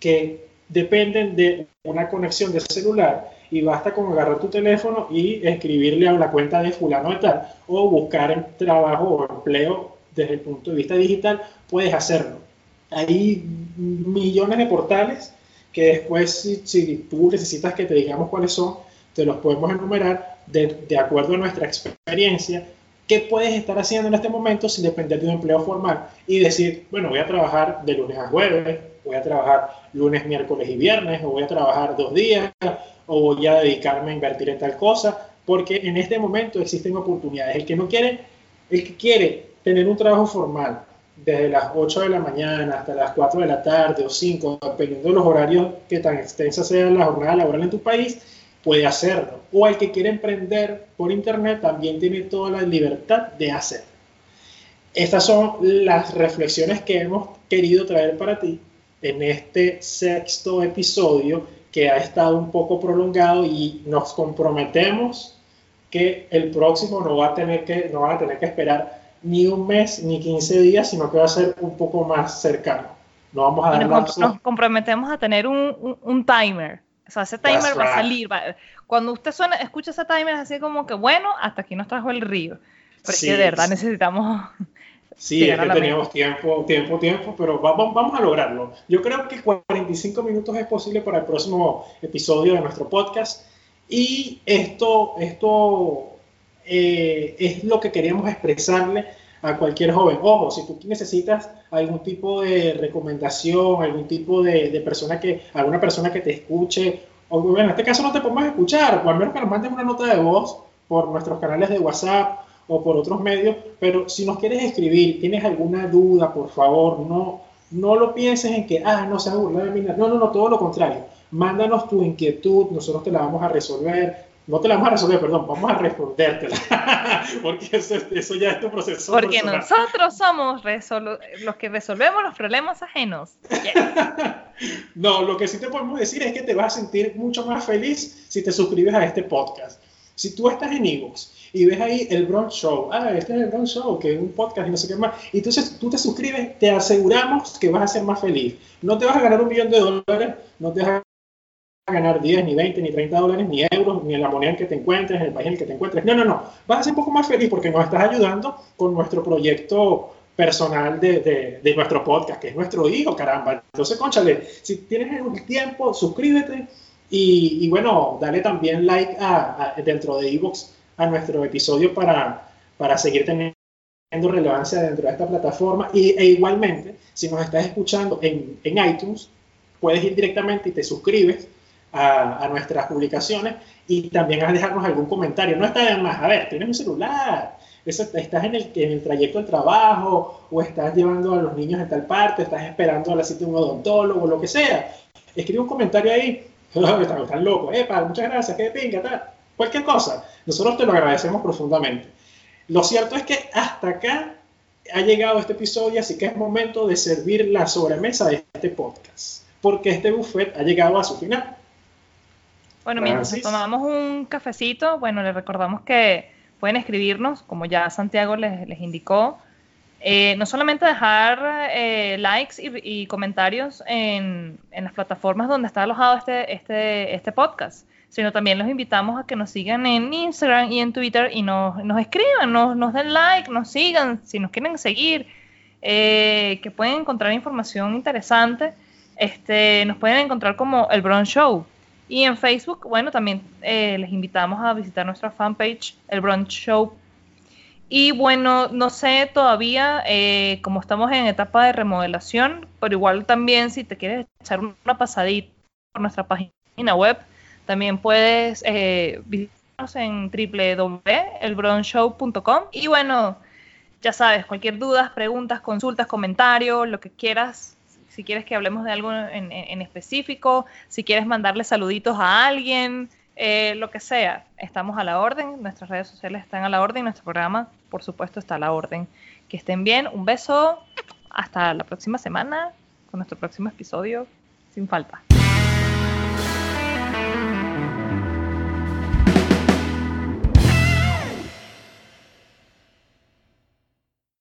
que dependen de una conexión de celular y basta con agarrar tu teléfono y escribirle a la cuenta de fulano de tal o buscar trabajo o empleo desde el punto de vista digital, puedes hacerlo. Hay millones de portales que después, si, si tú necesitas que te digamos cuáles son, te los podemos enumerar de, acuerdo a nuestra experiencia qué puedes estar haciendo en este momento sin depender de un empleo formal y decir, bueno, voy a trabajar de lunes a jueves, voy a trabajar lunes, miércoles y viernes, o voy a trabajar dos días, o voy a dedicarme a invertir en tal cosa, porque en este momento existen oportunidades. El que no quiere, el que quiere tener un trabajo formal desde las 8 de la mañana hasta las 4 de la tarde o 5, dependiendo de los horarios que tan extensa sea la jornada laboral en tu país, puede hacerlo. O el que quiere emprender por internet también tiene toda la libertad de hacerlo. Estas son las reflexiones que hemos querido traer para ti en este sexto episodio que ha estado un poco prolongado y nos comprometemos que el próximo no va a tener que, no van a tener que esperar ni un mes ni 15 días, sino que va a ser un poco más cercano. No vamos a dar nos, nos, comprometemos a tener un, un, un timer o sea, ese timer va a salir. cuando usted suena, escucha ese timer, es así como que, bueno, hasta aquí nos trajo el río. Pero sí, es que de verdad necesitamos. Sí, es que teníamos tiempo, tiempo, tiempo, pero vamos, vamos a lograrlo. Yo creo que 45 minutos es posible para el próximo episodio de nuestro podcast. Y esto, esto eh, es lo que queríamos expresarle a cualquier joven. Ojo, si tú necesitas algún tipo de recomendación, algún tipo de, persona que, alguna persona que te escuche, o bueno, en este caso no te podemos escuchar, o al menos que nos mandes una nota de voz por nuestros canales de WhatsApp o por otros medios, pero si nos quieres escribir, tienes alguna duda, por favor, no, no lo pienses en que, ah, no se burlar de mí. No, no, no, todo lo contrario. Mándanos tu inquietud, nosotros te la vamos a resolver no te la vamos a resolver, perdón, vamos a respondértela, porque eso, eso, ya es tu proceso. Porque personal. nosotros somos los que resolvemos los problemas ajenos. No, lo que sí te podemos decir es que te vas a sentir mucho más feliz si te suscribes a este podcast. Si tú estás en Evox y ves ahí el Bronx Show, ah, este es el Bronx Show, que es un podcast y no sé qué más, y entonces tú te suscribes, te aseguramos que vas a ser más feliz. No te vas a ganar un millón de dólares, no te vas a ganar 10, ni 20, ni 30 dólares, ni euros, ni en la moneda en que te encuentres, en el país en el que te encuentres. No, no, no. Vas a ser un poco más feliz porque nos estás ayudando con nuestro proyecto personal de, de, nuestro podcast, que es nuestro hijo, caramba. Entonces, conchale, si tienes el tiempo, suscríbete y, y bueno, dale también like a, a, dentro de Evox a nuestro episodio para, para seguir teniendo relevancia dentro de esta plataforma. Y, e igualmente, si nos estás escuchando en, en iTunes, puedes ir directamente y te suscribes a, a, nuestras publicaciones y también a dejarnos algún comentario. No está de más, a ver, tienes un celular, estás en el, en el trayecto del trabajo o estás llevando a los niños en tal parte, estás esperando a la cita de un odontólogo, lo que sea. Escribe un comentario ahí, están, están locos, epa, muchas gracias, qué pinga, tal. Cualquier cosa, nosotros te lo agradecemos profundamente. Lo cierto es que hasta acá ha llegado este episodio, así que es momento de servir la sobremesa de este podcast, porque este buffet ha llegado a su final. Bueno, mientras nos tomamos un cafecito, bueno, les recordamos que pueden escribirnos, como ya Santiago les, les indicó, eh, no solamente dejar eh, likes y, y comentarios en, en, las plataformas donde está alojado este, este, este podcast, sino también los invitamos a que nos sigan en Instagram y en Twitter y nos, escriban, nos, nos den like, nos sigan, si nos quieren seguir, eh, que pueden encontrar información interesante. Este, nos pueden encontrar como el Bronx Show. Y en Facebook, bueno, también eh, les invitamos a visitar nuestra fanpage, el Bronx Show. Y bueno, no sé todavía, eh, como estamos en etapa de remodelación, pero igual también si te quieres echar una pasadita por nuestra página web, también puedes eh, visitarnos en www.elbronshow.com. Y bueno, ya sabes, cualquier duda, preguntas, consultas, comentarios, lo que quieras, si quieres que hablemos de algo en, específico, si quieres mandarle saluditos a alguien, eh, lo que sea, estamos a la orden, nuestras redes sociales están a la orden, nuestro programa, por supuesto, está a la orden. Que estén bien, un beso, hasta la próxima semana con nuestro próximo episodio, sin falta.